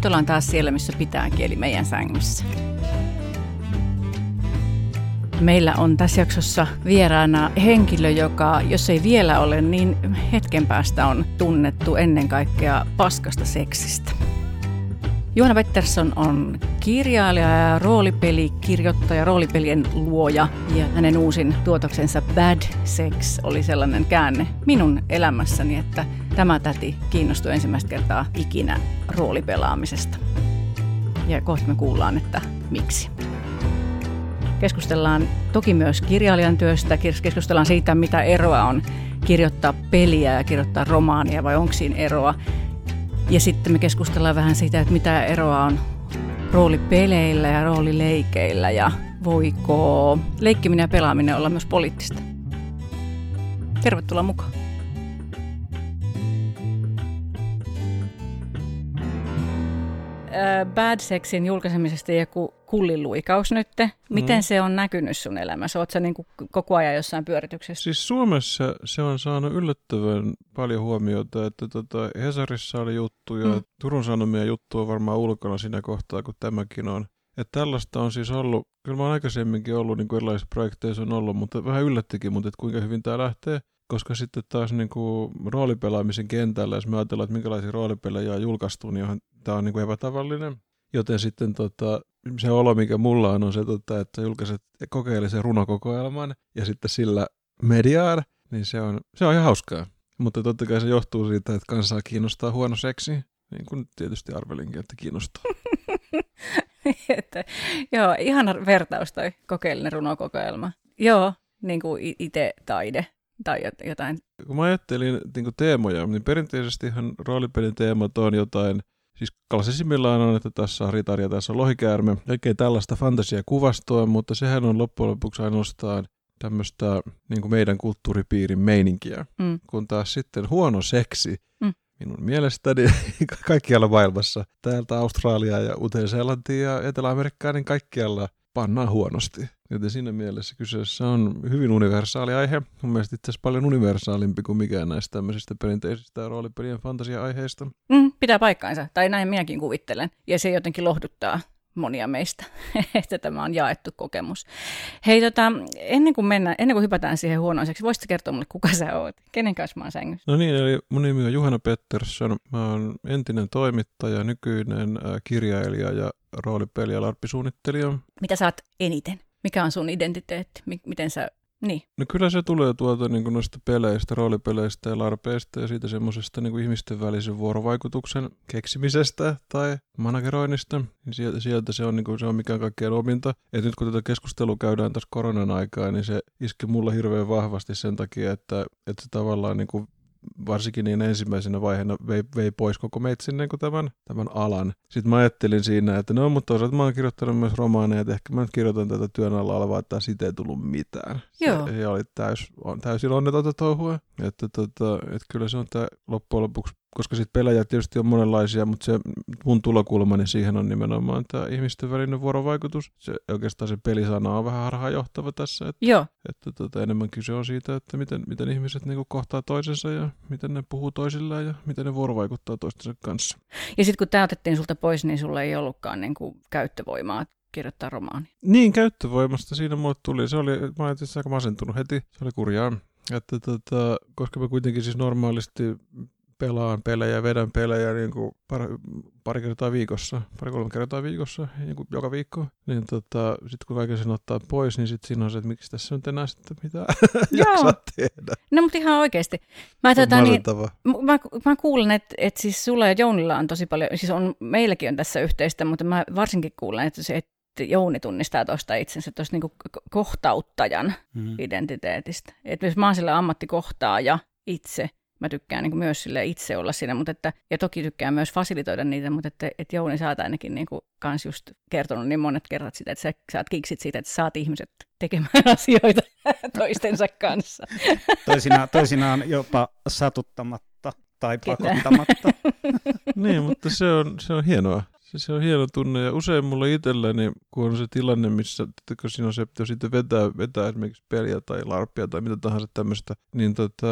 Nyt ollaan taas siellä, missä pitääkin, eli meidän sängyssä. Meillä on tässä jaksossa vieraana henkilö, joka, jos ei vielä ole, niin hetken päästä on tunnettu ennen kaikkea paskasta seksistä. Joona Pettersson on kirjailija ja roolipelikirjoittaja, roolipelien luoja ja hänen uusin tuotoksensa Bad Sex oli sellainen käänne minun elämässäni, että tämä täti kiinnostui ensimmäistä kertaa ikinä roolipelaamisesta. Ja kohta me kuullaan, että miksi. Keskustellaan toki myös kirjailijan työstä, keskustellaan siitä, mitä eroa on kirjoittaa peliä ja kirjoittaa romaania vai onko siinä eroa. Ja sitten me keskustellaan vähän siitä, että mitä eroa on roolipeleillä ja roolileikeillä ja voiko leikkiminen ja pelaaminen olla myös poliittista. Tervetuloa mukaan. Bad Sexin julkaisemisesta joku kulliluikaus nyt. Miten mm. se on näkynyt sun elämässä? Oletko niin koko ajan jossain pyörityksessä? Siis Suomessa se on saanut yllättävän paljon huomiota, että tota Hesarissa oli juttuja, mm. Turun Sanomia juttua varmaan ulkona siinä kohtaa, kun tämäkin on. Että tällaista on siis ollut, kyllä mä oon aikaisemminkin ollut, niin kuin erilaisissa projekteissa on ollut, mutta vähän yllättikin, mutta että kuinka hyvin tämä lähtee. Koska sitten taas niin kuin roolipelaamisen kentällä, jos me ajatellaan, että minkälaisia roolipelejä on julkaistu, niin tämä on niin kuin epätavallinen. Joten sitten tota, se olo, mikä mulla on, on se, tota, että julkaiset kokeellisen runokokoelman ja sitten sillä mediaan, niin se on, se on ihan hauskaa. Mutta totta kai se johtuu siitä, että kansaa kiinnostaa huono seksi, niin kuin tietysti arvelinkin, että kiinnostaa. että, joo, ihana vertaus toi kokeellinen runokokoelma. Joo, niin kuin itse taide tai jotain. Kun mä ajattelin niin kuin teemoja, niin perinteisesti ihan roolipelin teemat on jotain, siis klassisimmillaan on, että tässä on ritari ja tässä on lohikäärme, kaikkea tällaista fantasiakuvastoa, mutta sehän on loppujen lopuksi ainoastaan tämmöistä niin kuin meidän kulttuuripiirin meininkiä, mm. kun taas sitten huono seksi, mm. minun mielestäni kaikkialla maailmassa, täältä Australiaa ja Uuteen-Seelantia ja Etelä-Amerikkaa, niin kaikkialla pannaan huonosti. Joten siinä mielessä kyseessä on hyvin universaali aihe. Mun mielestä itse asiassa paljon universaalimpi kuin mikään näistä tämmöisistä perinteisistä roolipelien fantasia-aiheista. Mm, pitää paikkaansa, tai näin minäkin kuvittelen. Ja se jotenkin lohduttaa monia meistä, että tämä on jaettu kokemus. Hei, tota, ennen kuin mennään, ennen kuin hypätään siihen huonoiseksi, voisitko kertoa mulle, kuka sä oot? Kenen kanssa mä oon sängyssä? No niin, eli mun nimi on Juhana Pettersson. Mä oon entinen toimittaja, nykyinen äh, kirjailija ja roolipeli- ja larppisuunnittelija. Mitä sä oot eniten? Mikä on sun identiteetti? Miten sä niin. No kyllä se tulee tuolta niin noista peleistä, roolipeleistä ja larpeista ja siitä semmoisesta niin ihmisten välisen vuorovaikutuksen keksimisestä tai manageroinnista. Niin sieltä, sieltä se on, niin kuin, se on mikään kaikkein ominta. Et nyt kun tätä keskustelua käydään tässä koronan aikaa, niin se iski mulla hirveän vahvasti sen takia, että, että se tavallaan niin kuin varsinkin niin ensimmäisenä vaiheena vei, vei pois koko meitsin niin tämän, tämän alan. Sitten mä ajattelin siinä, että no, mutta toisaalta mä oon kirjoittanut myös romaaneja, että ehkä mä nyt kirjoitan tätä työn alla olevaa, että siitä ei tullut mitään. Joo. Se, se oli täys, on, täysin onnetonta touhua. Että, tota, että kyllä se on tämä loppujen lopuksi koska sitten pelejä tietysti on monenlaisia, mutta se mun tulokulmani siihen on nimenomaan tämä ihmisten välinen vuorovaikutus. Se, oikeastaan se pelisana on vähän harhaanjohtava tässä. Että, Joo. Että tota, enemmän kyse on siitä, että miten, miten ihmiset niinku kohtaa toisensa ja miten ne puhuu toisilleen ja miten ne vuorovaikuttaa toistensa kanssa. Ja sitten kun tämä otettiin sulta pois, niin sulla ei ollutkaan niinku käyttövoimaa kirjoittaa romaani. Niin, käyttövoimasta siinä mulle tuli. Se oli, mä olin aika masentunut heti. Se oli kurjaa. Että tota, koska mä kuitenkin siis normaalisti pelaan pelejä, vedän pelejä niin kuin pari, pari kertaa viikossa, pari kolme kertaa viikossa, niin kuin joka viikko. Niin tota, sitten kun kaiken sen ottaa pois, niin sitten siinä on se, että miksi tässä on enää sitten mitään jaksaa tehdä. No mutta ihan oikeasti. Mä, tota, niin, mä, mä kuulen, että, että siis sulla ja Jounilla on tosi paljon, siis on, meilläkin on tässä yhteistä, mutta mä varsinkin kuulen, että se, että Jouni tunnistaa tuosta itsensä tuosta niin kohtauttajan mm-hmm. identiteetistä. Että jos mä oon sillä ammattikohtaaja itse, mä tykkään niin myös sille itse olla siinä, mutta että, ja toki tykkään myös fasilitoida niitä, mutta että, että Jouni sä oot ainakin niin kuin kans just kertonut niin monet kerrat sitä, että sä, sä oot kiksit siitä, että saat ihmiset tekemään asioita toistensa kanssa. Toisinaan, toisinaan jopa satuttamatta tai pakottamatta. niin, mutta se on, se on hienoa. Se, se on hieno tunne ja usein mulla itselläni, kun on se tilanne, missä kun siinä on se, että sitten vetää, vetää esimerkiksi peliä tai larppia tai mitä tahansa tämmöistä, niin tota,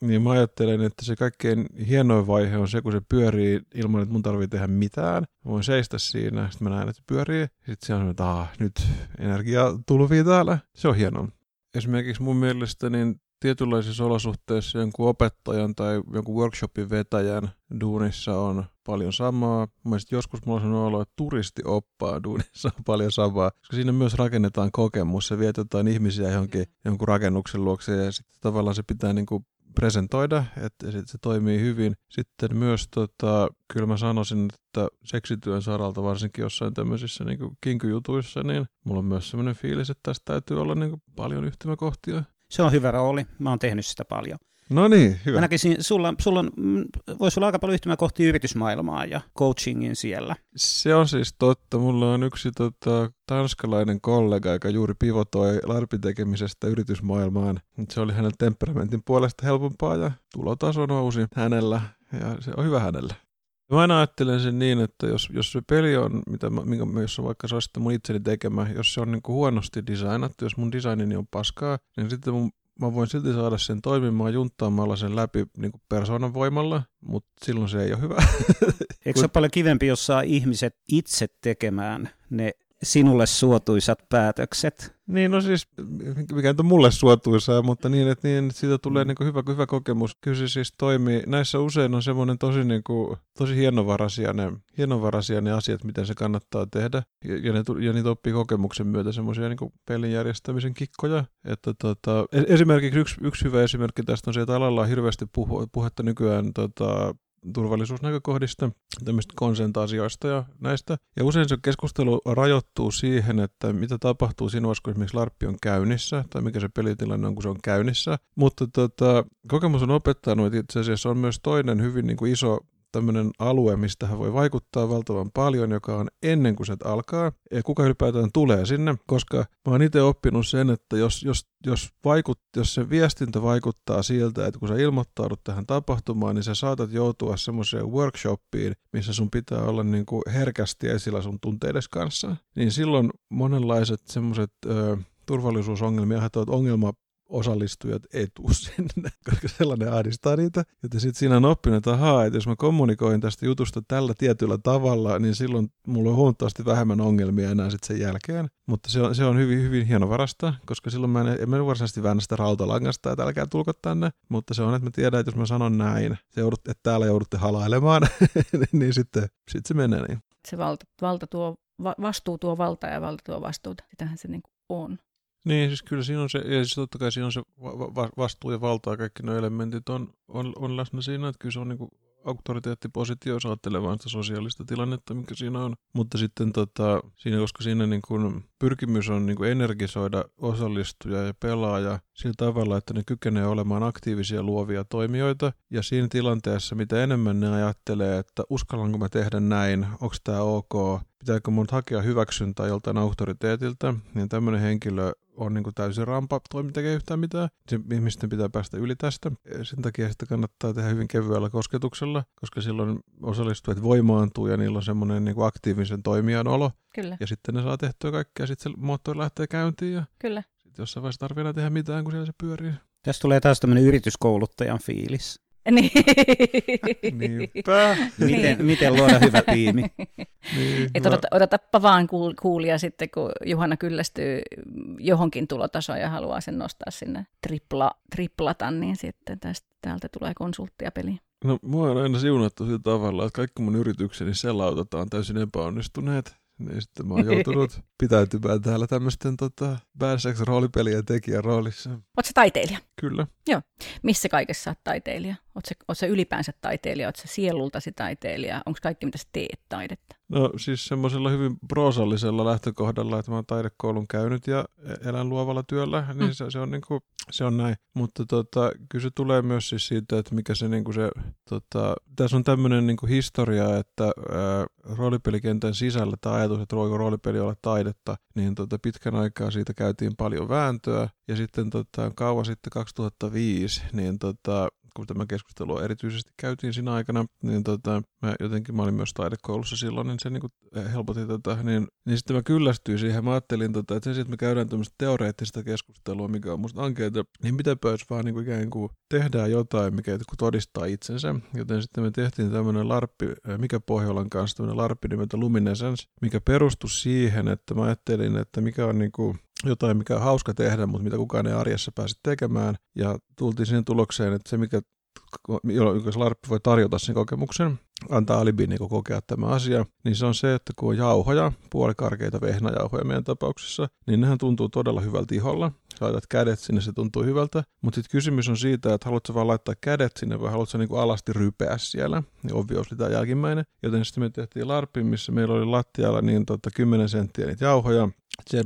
niin mä ajattelen, että se kaikkein hienoin vaihe on se, kun se pyörii ilman, että mun tarvii tehdä mitään. Mä voin seistä siinä, sitten mä näen, että se pyörii. Sitten se on, että ah, nyt energia tulvii täällä. Se on hienoa. Esimerkiksi mun mielestä niin tietynlaisissa olosuhteissa jonkun opettajan tai jonkun workshopin vetäjän duunissa on paljon samaa. Mielestäni joskus mulla on olo, että turisti oppaa duunissa on paljon samaa, koska siinä myös rakennetaan kokemus. Se vietetään ihmisiä johonkin jonkun rakennuksen luokse ja sitten tavallaan se pitää niin kuin presentoida, että se toimii hyvin. Sitten myös, tota, kyllä mä sanoisin, että seksityön saralta, varsinkin jossain tämmöisissä niin kinkyjutuissa, niin mulla on myös sellainen fiilis, että tästä täytyy olla niin paljon yhtymäkohtia. Se on hyvä rooli. Mä oon tehnyt sitä paljon. No niin, hyvä. Mä näkisin, sulla, sulla on, mm, voisi olla aika paljon yhtymäkohtia yritysmaailmaa ja coachingin siellä. Se on siis totta. Mulla on yksi tota, tanskalainen kollega, joka juuri pivotoi larpitekemisestä yritysmaailmaan. Se oli hänen temperamentin puolesta helpompaa ja tulotaso nousi hänellä ja se on hyvä hänellä. Mä aina ajattelen sen niin, että jos, jos se peli on, mitä mä, minkä, jos on vaikka se on sitten mun itseni tekemä, jos se on niin kuin huonosti designattu, jos mun designini on paskaa, niin sitten mun, mä voin silti saada sen toimimaan junttaamalla sen läpi niin kuin persoonan voimalla, mutta silloin se ei ole hyvä. Eikö se ole paljon kivempi, jos saa ihmiset itse tekemään ne sinulle suotuisat päätökset? Niin, no siis, mikä on mulle suotuisaa, mutta niin, että, niin, että siitä tulee niin kuin hyvä, hyvä kokemus. Kyllä se siis toimii. Näissä usein on semmoinen tosi, niin kuin, tosi hienovaraisia ne, hienovaraisia ne asiat, miten se kannattaa tehdä. Ja, ja, ne, ja niitä oppii kokemuksen myötä semmoisia niin pelin järjestämisen kikkoja. Että, tota, esimerkiksi yksi, yksi hyvä esimerkki tästä on se, että alalla on hirveästi puhu, puhetta nykyään tota, turvallisuusnäkökohdista, tämmöistä konsent-asioista ja näistä. Ja usein se keskustelu rajoittuu siihen, että mitä tapahtuu sinua, kun esimerkiksi larppi on käynnissä, tai mikä se pelitilanne on, kun se on käynnissä. Mutta tota, kokemus on opettanut, että itse asiassa on myös toinen hyvin niin kuin iso tämmöinen alue, mistä hän voi vaikuttaa valtavan paljon, joka on ennen kuin se alkaa, ja kuka ylipäätään tulee sinne, koska mä oon itse oppinut sen, että jos, jos, jos, vaikut, jos se viestintä vaikuttaa siltä, että kun sä ilmoittaudut tähän tapahtumaan, niin sä saatat joutua semmoiseen workshoppiin, missä sun pitää olla niin kuin herkästi esillä sun tunteides kanssa, niin silloin monenlaiset semmoiset turvallisuusongelmia aiheuttavat ongelma osallistujat ei tuu sinne, koska sellainen ahdistaa niitä. Joten sitten siinä on oppinut, että ahaa, että jos mä kommunikoin tästä jutusta tällä tietyllä tavalla, niin silloin mulla on huomattavasti vähemmän ongelmia enää sitten sen jälkeen. Mutta se on, se on hyvin, hyvin hienovaraista, koska silloin mä en, en mä varsinaisesti väännä sitä rautalangasta, että älkää tulko tänne. Mutta se on, että mä tiedän, että jos mä sanon näin, joudut, että täällä joudutte halailemaan, niin sitten sit se menee niin. Se valta, valta tuo, vastuu tuo valta ja valta tuo vastuuta. Sitähän se niin on. Niin, siis kyllä siinä on se, ja siis totta kai siinä on se va- vastuu ja valta ja kaikki nuo elementit on, on, on läsnä siinä, että kyllä se on niin kuin auktoriteettipositio, jos ajattelee vain sitä sosiaalista tilannetta, mikä siinä on. Mutta sitten tota, siinä, koska siinä niin kuin pyrkimys on niin kuin energisoida osallistuja ja pelaaja sillä tavalla, että ne kykenee olemaan aktiivisia luovia toimijoita. Ja siinä tilanteessa, mitä enemmän ne ajattelee, että uskallanko mä tehdä näin, onko tämä ok, pitääkö mun hakea hyväksyntää joltain auktoriteetilta, niin tämmöinen henkilö on niin kuin täysin rampa, toimi tekee yhtään mitään. Se, ihmisten pitää päästä yli tästä. Sen takia sitä kannattaa tehdä hyvin kevyellä kosketuksella, koska silloin osallistujat voimaantuu ja niillä on semmoinen niin kuin aktiivisen toimijan olo. Kyllä. Ja sitten ne saa tehtyä kaikkea, sitten se moottori lähtee käyntiin ja Kyllä. sitten jossain vaiheessa tarvitsee tehdä mitään, kun siellä se pyörii. Tässä tulee taas tämmöinen yrityskouluttajan fiilis. Niin. Niinpä. miten, niin. miten luoda hyvä tiimi? niin, Et odota, odotappa vaan kuulia sitten, kun Juhana kyllästyy johonkin tulotasoon ja haluaa sen nostaa sinne tripla, triplata, niin sitten tästä, täältä tulee konsulttia peliin. No mua on aina siunattu sillä tavalla, että kaikki mun yritykseni selautetaan täysin epäonnistuneet. Niin sitten mä oon joutunut pitäytymään täällä tämmöisten tota, bad sex roolipelien tekijän roolissa. Oot se taiteilija? Kyllä. Joo. Missä kaikessa oot taiteilija? Oot se ylipäänsä taiteilija? Se sielultasi taiteilija? Onko kaikki, mitä sä teet taidetta? No siis semmoisella hyvin proosallisella lähtökohdalla, että mä oon taidekoulun käynyt ja e- elän luovalla työllä, niin mm. se, se, on niinku, se on näin. Mutta tota, kyllä se tulee myös siis siitä, että mikä se, niinku se tota, tässä on tämmöinen niinku historia, että ää, roolipelikentän sisällä tämä ajatus, että voiko roolipeli olla taidetta, niin tota, pitkän aikaa siitä käytiin paljon vääntöä. Ja sitten tota, kauan sitten 2005, niin tota, kun tämä keskustelu erityisesti käytiin siinä aikana, niin tota, mä jotenkin, mä olin myös taidekoulussa silloin, niin se niin kuin helpotti tätä, niin, niin sitten mä kyllästyin siihen. Mä ajattelin, tota, että sen sijaan, että me käydään tämmöistä teoreettista keskustelua, mikä on musta ankeita, niin mitä jos vaan niin kuin ikään kuin tehdään jotain, mikä todistaa itsensä. Joten sitten me tehtiin tämmöinen larppi, mikä Pohjolan kanssa, tämmöinen larppi nimeltä Luminescence, mikä perustui siihen, että mä ajattelin, että mikä on niin kuin jotain, mikä on hauska tehdä, mutta mitä kukaan ei arjessa pääse tekemään. Ja tultiin siihen tulokseen, että se, mikä jolloin larppi voi tarjota sen kokemuksen, antaa alibi niin kokea tämä asia, niin se on se, että kun on jauhoja, puolikarkeita vehnäjauhoja meidän tapauksessa, niin nehän tuntuu todella hyvältä iholla. Laitat kädet sinne, se tuntuu hyvältä. Mutta sitten kysymys on siitä, että haluatko vaan laittaa kädet sinne vai haluatko niin alasti rypeä siellä. Niin obviously tämä jälkimmäinen. Joten sitten me tehtiin larppi, missä meillä oli lattialla niin tota 10 senttiä niitä jauhoja.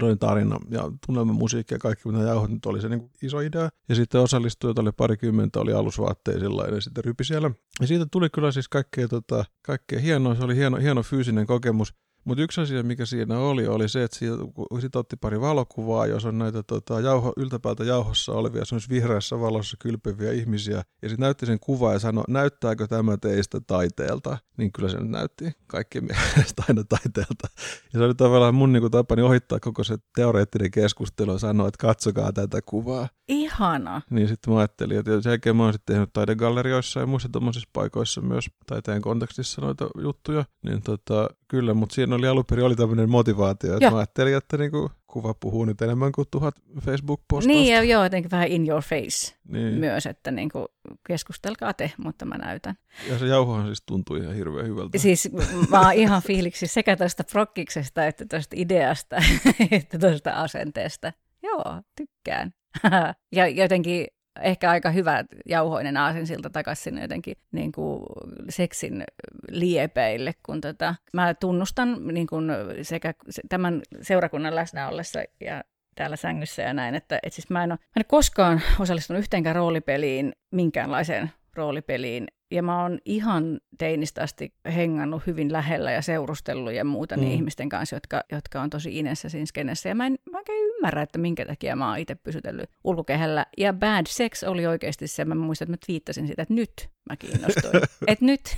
Oli tarina ja tunnelma musiikki ja kaikki, mitä jauhot nyt oli se niin iso idea. Ja sitten osallistujat oli parikymmentä, oli alusvaatteisilla ja sitten rypi siellä. Ja siitä tuli kyllä siis kaikkea, tota, kaikkea hienoa. Se oli hieno, hieno fyysinen kokemus. Mutta yksi asia, mikä siinä oli, oli se, että siitä, kun siitä otti pari valokuvaa, jos on näitä tota, jauho, yltäpäältä jauhossa olevia, se vihreässä valossa kylpeviä ihmisiä, ja sitten näytti sen kuvaa ja sanoi, näyttääkö tämä teistä taiteelta, niin kyllä se nyt näytti kaikkien mielestä aina taiteelta. Ja se oli tavallaan mun niin tapani ohittaa koko se teoreettinen keskustelu ja sanoa, että katsokaa tätä kuvaa. Ihana. Niin sitten mä ajattelin, että sen jälkeen mä oon sitten tehnyt taidegallerioissa ja muissa tuommoisissa paikoissa myös taiteen kontekstissa noita juttuja, niin tota, kyllä, mutta siinä oli alun perin oli tämmöinen motivaatio, että joo. mä ajattelin, että niinku kuva puhuu nyt enemmän kuin tuhat Facebook-postausta. Niin, ja joo, jotenkin vähän in your face niin. myös, että niinku keskustelkaa te, mutta mä näytän. Ja se jauhohan siis tuntui ihan hirveän hyvältä. Siis mä oon ihan fiiliksi sekä tästä prokkiksesta, että tästä ideasta, että tästä asenteesta. Joo, tykkään. ja jotenkin ehkä aika hyvä jauhoinen aasinsilta takaisin sinne jotenkin niin kuin seksin liepeille, kun tota, mä tunnustan niin kuin sekä tämän seurakunnan läsnä ollessa ja täällä sängyssä ja näin, että, että siis mä en, ole, mä en ole koskaan osallistunut yhteenkään roolipeliin, minkäänlaiseen roolipeliin, ja mä oon ihan teinistä asti hengannut hyvin lähellä ja seurustellut ja muuta mm. niin ihmisten kanssa, jotka, jotka on tosi inessä siinä skenessä. Ja mä en, mä en ymmärrä, että minkä takia mä oon itse pysytellyt ulkokehällä. Ja Bad Sex oli oikeasti se, mä muistan, että mä twiittasin sitä, että nyt mä kiinnostuin. että nyt,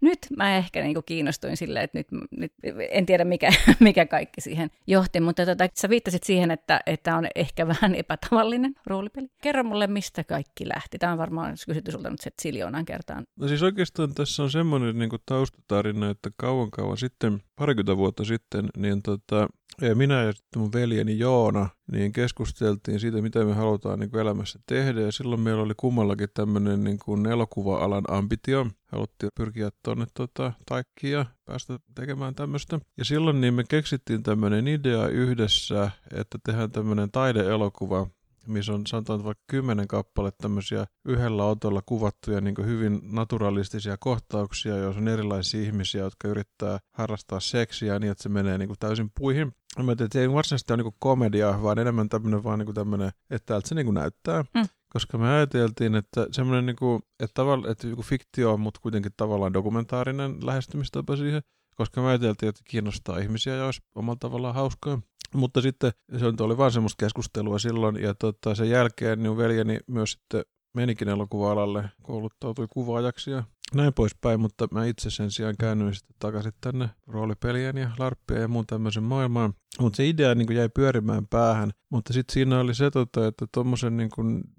nyt mä ehkä niin kiinnostuin silleen, että nyt, nyt en tiedä mikä, mikä kaikki siihen johti, mutta tota, sä viittasit siihen, että, että on ehkä vähän epätavallinen roolipeli. Kerro mulle, mistä kaikki lähti. Tämä on varmaan kysytty sulta nyt se siljoonaan kertaan. No siis oikeastaan tässä on semmoinen niin taustatarina, että kauan kauan sitten, parikymmentä vuotta sitten, niin tota, minä ja sitten mun veljeni Joona, niin keskusteltiin siitä, mitä me halutaan niin kuin elämässä tehdä. Ja silloin meillä oli kummallakin tämmöinen niin kuin elokuva-alan ambitio. Haluttiin pyrkiä tuonne tota, taikkiin ja päästä tekemään tämmöistä. Ja silloin niin me keksittiin tämmöinen idea yhdessä, että tehdään tämmöinen taideelokuva, missä on sanotaan vaikka kymmenen kappaletta tämmöisiä yhdellä otolla kuvattuja niin hyvin naturalistisia kohtauksia, joissa on erilaisia ihmisiä, jotka yrittää harrastaa seksiä niin, että se menee niin täysin puihin. Mä ajattelin, että ei varsinaisesti ole niin komedia, vaan enemmän tämmöinen vaan niin tämmöinen, että täältä se niin näyttää. Mm. Koska me ajateltiin, että semmoinen, niin kuin, että, tavalla, että joku fiktio on, mutta kuitenkin tavallaan dokumentaarinen lähestymistapa siihen, koska me ajateltiin, että kiinnostaa ihmisiä ja olisi omalla tavallaan hauskaa. Mutta sitten se oli vain semmoista keskustelua silloin, ja tota, sen jälkeen niin veljeni myös sitten menikin elokuva-alalle, kouluttautui kuvaajaksi ja näin poispäin, mutta mä itse sen sijaan käännyin sitten takaisin tänne roolipelien ja larppien ja muun tämmöisen maailmaan. Mutta se idea niin jäi pyörimään päähän, mutta sitten siinä oli se, tota, että tuommoisen niin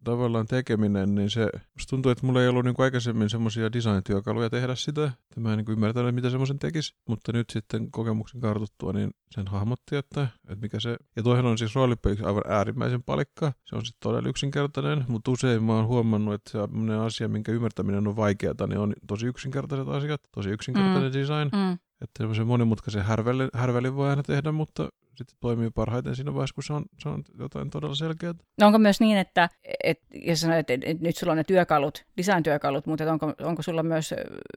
tavallaan tekeminen, niin se tuntuu, että mulla ei ollut niin kuin aikaisemmin semmoisia design-työkaluja tehdä sitä. Mä en niin ymmärtänyt, mitä semmoisen tekisi, mutta nyt sitten kokemuksen kartuttua, niin sen hahmotti, että, että mikä se... Ja toihan on siis roolipeliksi aivan äärimmäisen palikka. Se on sitten todella yksinkertainen, mutta usein mä oon huomannut, että se asia, minkä ymmärtäminen on vaikeaa, niin on tosi yksinkertaiset asiat, tosi yksinkertainen mm. design. Mm. Että semmoisen monimutkaisen härvelin, härvelin voi aina tehdä, mutta sitten toimii parhaiten siinä vaiheessa, kun se on, se on jotain todella selkeää. No onko myös niin, että, että jos sanoit, että, nyt sulla on ne työkalut, design-työkalut, mutta onko, onko sulla myös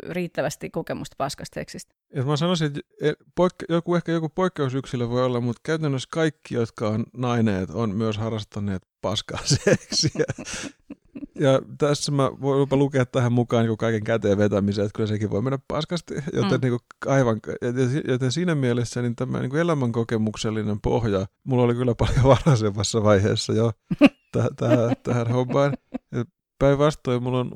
riittävästi kokemusta paskasta seksistä? Et mä sanoisin, että e, poikke, joku, ehkä joku poikkeusyksilö voi olla, mutta käytännössä kaikki, jotka on naineet, on myös harrastaneet paskaa seksiä. Ja tässä mä voin jopa lukea tähän mukaan niin kaiken käteen vetämisen, että kyllä sekin voi mennä paskasti. Joten, mm. niin kuin, aivan, joten siinä mielessä niin tämä niin kuin elämänkokemuksellinen pohja, mulla oli kyllä paljon varhaisemmassa vaiheessa jo täh, täh, tähän hommaan. päinvastoin mulla on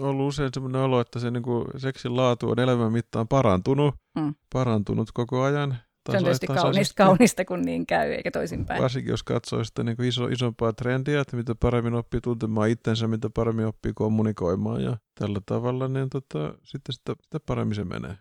ollut usein sellainen olo, että se niin kuin, seksin laatu on elämän mittaan parantunut, mm. parantunut koko ajan. Se on tietysti kaunista, kaunista, kun niin käy, eikä toisinpäin. Varsinkin jos katsoo sitä niin iso, isompaa trendiä, että mitä paremmin oppii tuntemaan itsensä, mitä paremmin oppii kommunikoimaan ja tällä tavalla, niin tota, sitten sitä, sitä paremmin se menee.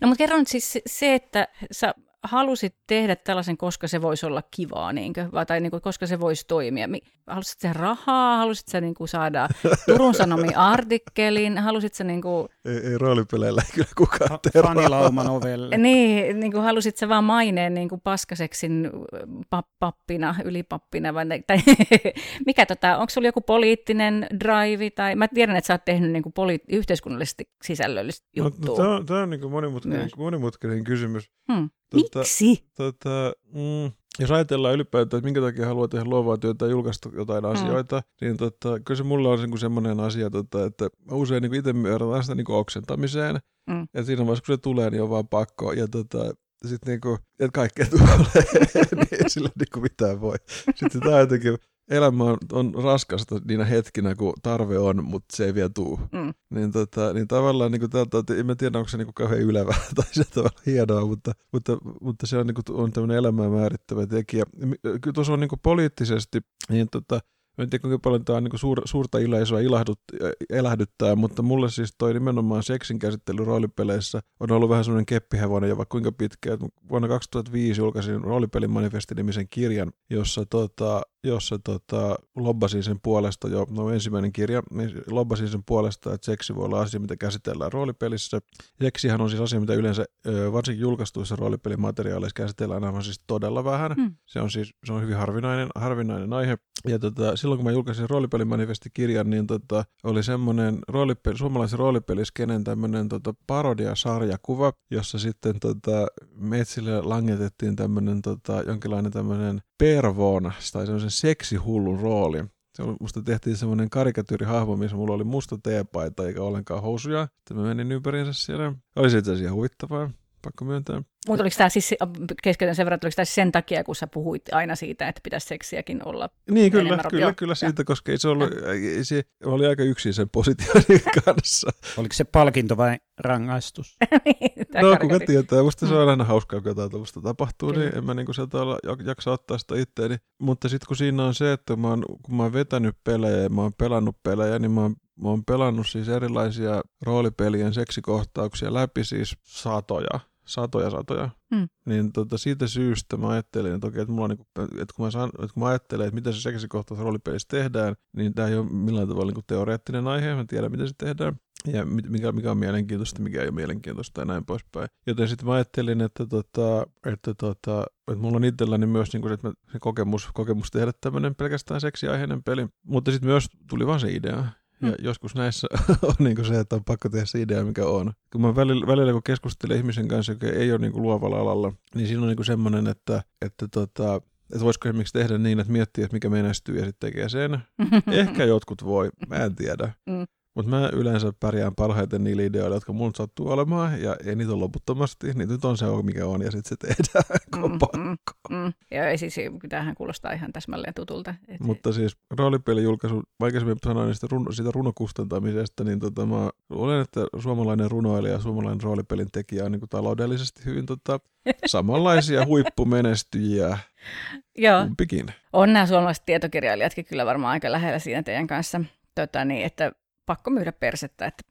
No mutta kerron siis se, että sä halusit tehdä tällaisen, koska se voisi olla kivaa, niinkö? vai tai niin kuin, koska se voisi toimia? Halusit sä rahaa? Halusit sä niin kuin, saada Turun Sanomi artikkelin? Halusit sä niin kuin... Ei, ei roolipeleillä kyllä kukaan tee Fanilauma novelle. Niin, niin kuin, halusit sä vaan maineen niin kuin paskaseksin pappina, ylipappina? Vai, tai, mikä tota, onko sulla joku poliittinen drive? Tai, mä tiedän, että sä oot tehnyt niin kuin, poli- yhteiskunnallisesti sisällöllistä juttua. No, tämä on, tämä on niin kuin monimutkainen, monimutkainen kysymys. Hmm. Tota, Miksi? Tota, mm, jos ajatellaan ylipäätään, että minkä takia haluaa tehdä luovaa työtä ja julkaista jotain mm. asioita, niin tota, kyllä se mulla on niinku semmoinen asia, tota, että mä usein niin itse myörätään sitä niin oksentamiseen. Mm. että siinä vaiheessa, kun se tulee, niin on vaan pakko. Ja tota, sitten niinku, että kaikkea tulee, niin ei sillä niinku mitään voi. Sitten tämä jotenkin elämä on, on raskasta niinä hetkinä, kun tarve on, mutta se ei vielä tuu. Mm. Niin, tota, niin tavallaan, niin tältä, en mä tiedä, onko se niin kauhean ylevä tai se tavallaan hienoa, mutta, mutta, mutta se on, niin kuin, on tämmöinen elämää määrittävä tekijä. Kyllä tuossa on niin kuin poliittisesti, niin tota, en tiedä kuinka paljon tämä on niin suur, suurta yleisöä ilahdut, elähdyttää, mutta mulle siis toi nimenomaan seksin käsittely roolipeleissä on ollut vähän semmoinen keppihevonen jo vaikka kuinka pitkä. Vuonna 2005 julkaisin roolipelimanifesti-nimisen kirjan, jossa tota, jossa tota, lobbasin sen puolesta jo, no ensimmäinen kirja, niin lobbasin sen puolesta, että seksi voi olla asia, mitä käsitellään roolipelissä. Seksihän on siis asia, mitä yleensä varsinkin julkaistuissa roolipelimateriaaleissa käsitellään aivan siis todella vähän. Mm. Se on siis se on hyvin harvinainen, harvinainen aihe. Ja tota, silloin kun mä julkaisin roolipelimanifestikirjan, niin tota, oli semmoinen roolipeli, suomalaisen roolipeliskenen tämmöinen tota, parodia-sarjakuva, jossa sitten tota, metsille langetettiin tämmöinen tota, jonkinlainen tämmöinen pervoona tai semmoisen seksihullun rooli. Se oli, musta tehtiin semmoinen karikatyyrihahmo, missä mulla oli musta teepaita eikä ollenkaan housuja. Sitten mä menin ympäriinsä siellä. Oli se itse asiassa huvittavaa pakko myöntää. Mutta oliko tämä siis, keskeytän sen verran, oliko tämä siis sen takia, kun sä puhuit aina siitä, että pitäisi seksiäkin olla Niin, kyllä, kyllä, kyllä siitä, koska ei se, ollut, ei, se oli aika yksin sen positionin kanssa. Oliko se palkinto vai rangaistus? niin, no, kuka tietää. Musta se on aina hauskaa, kun jotain tällaista tapahtuu, kyllä. niin en mä niin sieltä olla, jaksa ottaa sitä itteeni. Mutta sitten kun siinä on se, että mä oon, kun mä oon vetänyt pelejä ja mä oon pelannut pelejä, niin mä oon Mä oon pelannut siis erilaisia roolipelien seksikohtauksia läpi siis satoja satoja satoja. Mm. Niin tota, siitä syystä mä ajattelin, että, okei, että, mulla on, niin kuin, että, kun mä saan, että kun mä ajattelen, että mitä se seksikohtaus roolipelissä tehdään, niin tämä ei ole millään tavalla niin teoreettinen aihe, mä tiedän, miten se tehdään ja mikä, mikä on mielenkiintoista, mikä ei ole mielenkiintoista ja näin poispäin. Joten sitten mä ajattelin, että, tota, että, tota, että mulla on itselläni myös niin kuin, että mä, se kokemus, kokemus tehdä tämmöinen pelkästään seksiaiheinen peli, mutta sitten myös tuli vaan se idea. Ja mm. joskus näissä on niin se, että on pakko tehdä se idea, mikä on. Kun mä välillä, välillä kun keskustelen ihmisen kanssa, joka ei ole niin kuin luovalla alalla, niin siinä on niin semmoinen, että, että, tota, että voisiko esimerkiksi tehdä niin, että miettii, että mikä menestyy ja sitten tekee sen. Ehkä jotkut voi, mä en tiedä. Mm. Mutta mä yleensä pärjään parhaiten niillä ideoilla, jotka mulla sattuu olemaan, ja ei niitä ole loputtomasti, niin nyt on se, mikä on, ja sitten se tehdään, kun mm. Mm, mm. Ja siis tämähän kuulostaa ihan täsmälleen tutulta. Et... Mutta siis roolipelijulkaisu, aikaisemmin sanoin siitä, runo, siitä runokustantamisesta, niin tota, mä olen, että suomalainen runoilija ja suomalainen roolipelin tekijä on niin kuin taloudellisesti hyvin tota, samanlaisia huippumenestyjiä. Joo. Kumpikin. On nämä suomalaiset tietokirjailijatkin kyllä varmaan aika lähellä siinä teidän kanssa. Tota, niin, että pakko myydä persettä, että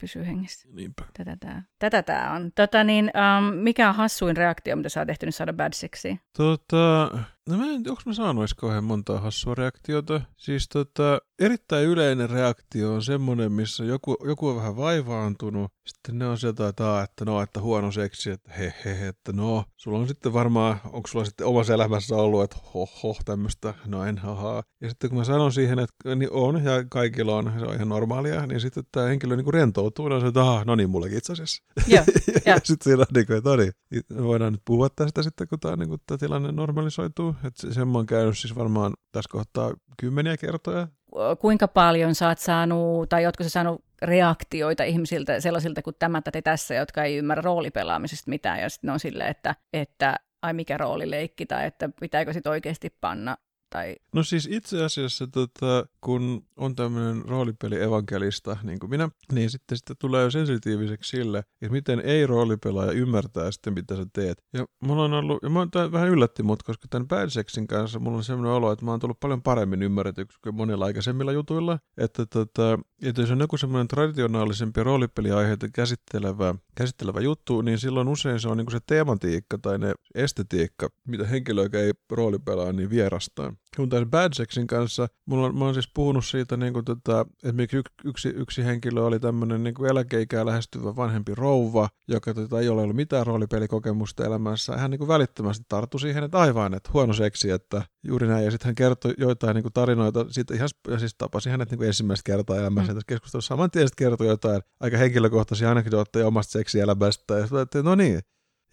pysyy hengissä. Niinpä. Tätä tämä, tätä tämä on. Tota niin, um, mikä on hassuin reaktio, mitä sä oot tehty nyt saada bad sexiä? Tota, No mä en, onko mä saanut edes kauhean montaa hassua reaktiota. Siis tota, erittäin yleinen reaktio on semmoinen, missä joku, joku on vähän vaivaantunut. Sitten ne on sieltä, että, että no, että huono seksi, että he, he, että no, sulla on sitten varmaan, onko sulla sitten omassa elämässä ollut, että ho, ho, tämmöistä, no en, haha. Ja sitten kun mä sanon siihen, että niin on ja kaikilla on, se on ihan normaalia, niin sitten tämä henkilö niin kuin rentoutuu ja on se, että aha, no niin, mullekin itse asiassa. Ja, ja. sitten siinä on niin kuin, että no niin, voidaan nyt puhua tästä sitten, kun tämä, niin kuin, tämä tilanne normalisoituu että sen mä oon käynyt siis varmaan tässä kohtaa kymmeniä kertoja. Kuinka paljon sä oot saanut, tai jotkut sä saanut reaktioita ihmisiltä sellaisilta kuin tämä tai tässä, jotka ei ymmärrä roolipelaamisesta mitään, ja sitten on silleen, että, että ai mikä roolileikki, tai että pitääkö sitten oikeasti panna Tai... No siis itse asiassa, tota, kun on tämmöinen roolipeli evankelista, niin kuin minä, niin sitten, sitten tulee jo sensitiiviseksi sille, että miten ei-roolipelaaja ymmärtää sitten, mitä sä teet. Ja mulla on ollut, ja mä oon vähän yllätti mut, koska tämän Bad Sexin kanssa mulla on semmoinen olo, että mä oon tullut paljon paremmin ymmärretyksi kuin monilla aikaisemmilla jutuilla. Että, tota, että jos on joku semmoinen traditionaalisempi roolipeliaiheita käsittelevä, käsittelevä juttu, niin silloin usein se on niin kuin se tematiikka tai ne estetiikka, mitä henkilö, joka ei roolipelaa, niin vierastaa. Kun tämän Bad Sexin kanssa, mulla on, mä oon siis puhunut siitä, niin kuin tota, että yksi, yksi, yksi henkilö oli tämmöinen niin kuin eläkeikää lähestyvä vanhempi rouva, joka tota, ei ole ollut mitään roolipelikokemusta elämässä. Hän niin kuin välittömästi tarttui siihen, että aivan, että huono seksi, että juuri näin. Ja sitten hän kertoi joitain niin kuin tarinoita, siitä ihan, ja siis tapasi hänet niin kuin ensimmäistä kertaa elämässä mm. tässä keskustelussa. Saman tien kertoi jotain aika henkilökohtaisia anekdootteja omasta seksielämästä. Ja sitten, että no niin,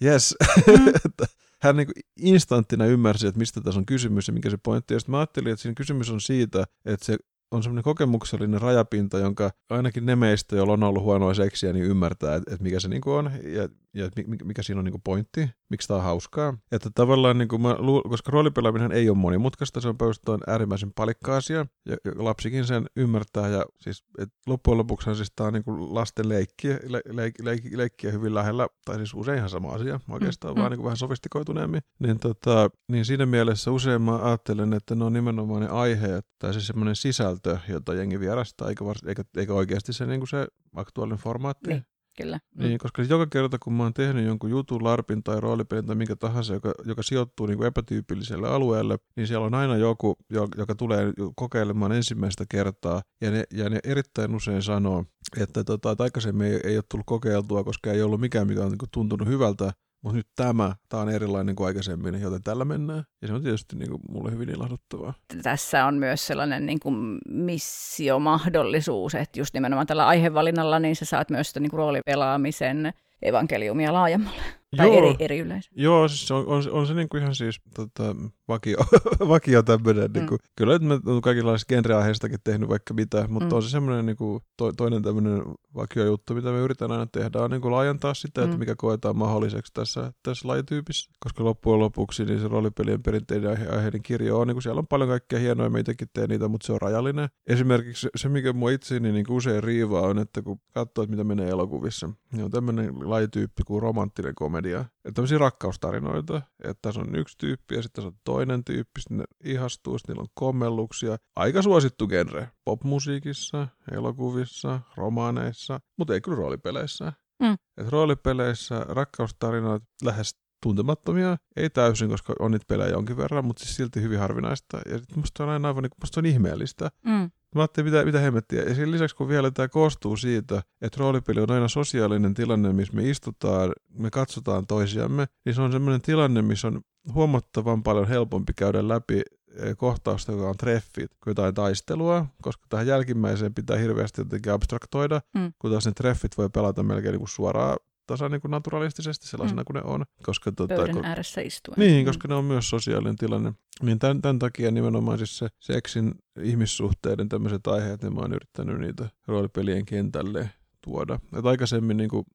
yes. Mm. hän niin instanttina ymmärsi, että mistä tässä on kysymys ja mikä se pointti. Ja sitten mä ajattelin, että siinä kysymys on siitä, että se on semmoinen kokemuksellinen rajapinta, jonka ainakin ne meistä, joilla on ollut huonoa seksiä, niin ymmärtää, että, että mikä se niin on ja, ja mikä siinä on niin pointti, miksi tämä on hauskaa. Että tavallaan, niin kuin mä luul, koska roolipelaaminen ei ole monimutkaista, se on päivästään äärimmäisen palikka asia, ja, ja lapsikin sen ymmärtää, ja siis et loppujen lopuksi siis tämä on niin kuin lasten leikkiä, le, le, le, leikkiä hyvin lähellä, tai siis usein ihan sama asia, oikeastaan mm, vaan mm. niin kuin vähän sofistikoituneemmin, niin, tota, niin siinä mielessä usein mä ajattelen, että ne on nimenomaan ne aiheet, tai se semmoinen sisältö, jota jengi vierastaa, eikä, vars, eikä, eikä oikeasti se, niin kuin se aktuaalinen formaatti. Niin kyllä. Mm. Niin, koska joka kerta kun mä oon tehnyt jonkun jutun, larpin tai roolipelin tai minkä tahansa, joka, joka sijoittuu niin kuin epätyypilliselle alueelle, niin siellä on aina joku, joka tulee kokeilemaan ensimmäistä kertaa, ja ne, ja ne erittäin usein sanoo, että, tota, että aikaisemmin ei, ei ole tullut kokeiltua, koska ei ollut mikään, mikä on niin kuin tuntunut hyvältä, mutta nyt tämä, tämä on erilainen kuin aikaisemmin, joten tällä mennään. Ja se on tietysti niin kuin mulle hyvin ilahduttavaa. Tässä on myös sellainen niin kuin missiomahdollisuus, että just nimenomaan tällä aihevalinnalla niin sä saat myös sitä niin kuin roolipelaamisen evankeliumia laajemmalle. Tai Joo. eri, eri yleisö. Joo, siis on, on, on se niinku ihan siis tota, vakio, vakio tämmöinen. Mm. Niinku, kyllä että mä olen kaikenlaisista genreaiheistakin tehnyt vaikka mitä, mutta mm. on se semmoinen niinku, to, toinen tämmöinen vakio juttu, mitä me yritetään aina tehdä, on niinku laajentaa sitä, että mm. mikä koetaan mahdolliseksi tässä, tässä lajityypissä. Koska loppujen lopuksi niin se roolipelien perinteinen aihe, aiheiden kirjo on, niinku, siellä on paljon kaikkea hienoa, me itsekin teen niitä, mutta se on rajallinen. Esimerkiksi se, se mikä mua itseäni niinku usein riivaa on, että kun katsoo, että mitä menee elokuvissa, niin on tämmöinen lajityyppi kuin romanttinen komedia komedia. Että tämmöisiä rakkaustarinoita, että tässä on yksi tyyppi ja sitten tässä on toinen tyyppi, sitten ne ihastuu, sitten niillä on kommelluksia. Aika suosittu genre. Popmusiikissa, elokuvissa, romaaneissa, mutta ei kyllä roolipeleissä. Mm. Et roolipeleissä rakkaustarinoita lähes tuntemattomia, ei täysin, koska on niitä pelejä jonkin verran, mutta siis silti hyvin harvinaista. Ja sitten musta on aina aivan niin, musta on ihmeellistä. Mm. Mä ajattelin, mitä, mitä hemmettiä. Ja sen lisäksi, kun vielä tämä koostuu siitä, että roolipeli on aina sosiaalinen tilanne, missä me istutaan, me katsotaan toisiamme, niin se on semmoinen tilanne, missä on huomattavan paljon helpompi käydä läpi eh, kohtausta, joka on treffit, kuin jotain taistelua, koska tähän jälkimmäiseen pitää hirveästi jotenkin abstraktoida, mm. kun taas ne treffit voi pelata melkein niin kuin suoraan tasan niin kuin naturalistisesti sellaisena mm. kuin ne on. Koska, tuota, Pöydän kun, ääressä istuen. Niin, mm. koska ne on myös sosiaalinen tilanne. Niin tämän, tämän takia nimenomaan siis se seksin ihmissuhteiden tämmöiset aiheet, niin mä oon yrittänyt niitä roolipelien kentälle tuoda. Et aikaisemmin niin kuin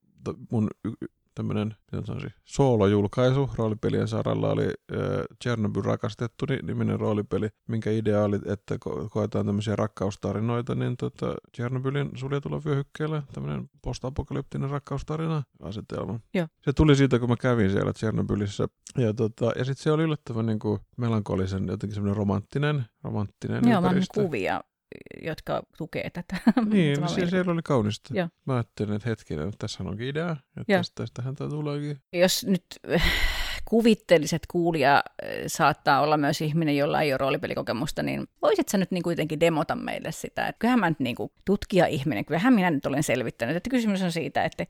mun tämmöinen soolojulkaisu roolipelien saralla oli äh, Chernobyl rakastettu niminen roolipeli, minkä idea oli, että ko- koetaan tämmöisiä rakkaustarinoita, niin tota, Chernobylin suljetulla vyöhykkeellä tämmöinen postapokalyptinen rakkaustarina asetelma. Joo. Se tuli siitä, kun mä kävin siellä Chernobylissä. Ja, tota, ja sitten se oli yllättävän niin kuin melankolisen, jotenkin semmoinen romanttinen, romanttinen Joo, ympäristö. mä kuvia jotka tukee tätä. Niin, no, siellä, siellä oli kaunista. Joo. Mä ajattelin, että hetkinen, että tässä onkin idea, että Joo. tästä, tästähän tämä tuleekin. Jos nyt äh, kuvitteliset kuulija äh, saattaa olla myös ihminen, jolla ei ole roolipelikokemusta, niin voisit sä nyt niin kuitenkin demota meille sitä, että kyllähän mä nyt niin tutkija-ihminen, kyllähän minä nyt olen selvittänyt, että kysymys on siitä, että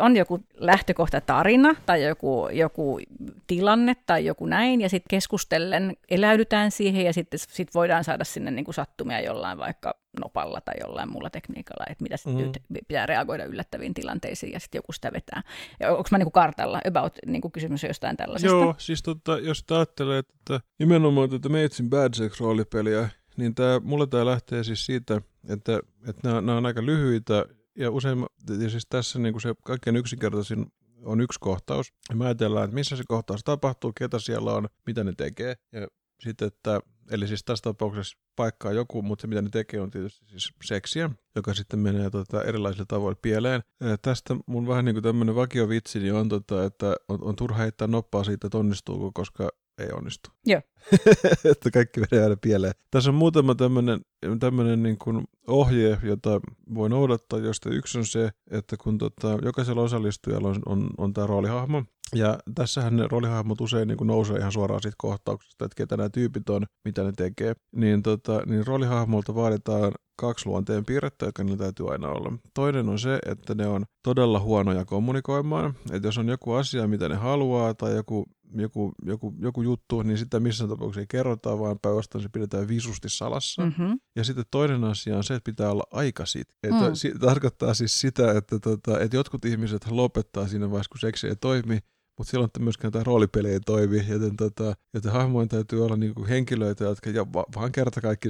on joku lähtökohta tarina tai joku, joku tilanne tai joku näin, ja sitten keskustellen eläydytään siihen, ja sitten sit voidaan saada sinne niin kuin sattumia jollain vaikka nopalla tai jollain muulla tekniikalla, että mitä mm. nyt pitää reagoida yllättäviin tilanteisiin, ja sitten joku sitä vetää. Onko mä niin kuin kartalla, about niin kuin kysymys jostain tällaisesta? Joo, siis tota, jos ajattelee, että nimenomaan tätä Meitsin Bad Sex-roolipeliä, niin tää, mulle tämä lähtee siis siitä, että, että nämä on aika lyhyitä ja usein, ja siis tässä niin kuin se kaikkein yksinkertaisin on yksi kohtaus. Ja me ajatellaan, että missä se kohtaus tapahtuu, ketä siellä on, mitä ne tekee. Ja sitten, että Eli siis tässä tapauksessa paikkaa joku, mutta se mitä ne tekee on tietysti siis seksiä, joka sitten menee tota, erilaisilla tavoilla pieleen. Ja tästä mun vähän niin kuin tämmöinen vakiovitsi niin on, tota, että on, on turha heittää noppaa siitä, että onnistuuko, koska ei onnistu. Joo. että kaikki menee aina pieleen. Tässä on muutama tämmöinen, tämmöinen niin kuin ohje, jota voi noudattaa, josta yksi on se, että kun tota, jokaisella osallistujalla on, on, on tämä roolihahmo, ja tässähän ne roolihahmot usein niin kuin nousee ihan suoraan siitä kohtauksesta, että ketä nämä tyypit on, mitä ne tekee. Niin, tota, niin roolihahmolta vaaditaan kaksi luonteen piirrettä, jotka niillä täytyy aina olla. Toinen on se, että ne on todella huonoja kommunikoimaan. Että jos on joku asia, mitä ne haluaa, tai joku, joku, joku, joku juttu, niin sitä missään tapauksessa ei kerrota, vaan päinvastoin se pidetään visusti salassa. Mm-hmm. Ja sitten toinen asia on se, että pitää olla aika. Että mm. se tarkoittaa siis sitä, että, tota, että jotkut ihmiset lopettaa siinä vaiheessa, kun seksi ei toimi, mutta silloin että myöskään tämä roolipeli ei toimi, joten, tota, joten hahmojen täytyy olla niinku henkilöitä, jotka ja vaan kerta kaikki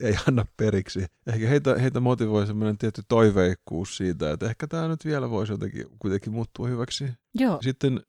ei anna periksi. Ehkä heitä, heitä motivoi semmoinen tietty toiveikkuus siitä, että ehkä tämä nyt vielä voisi jotenkin kuitenkin muuttua hyväksi. Joo. Sitten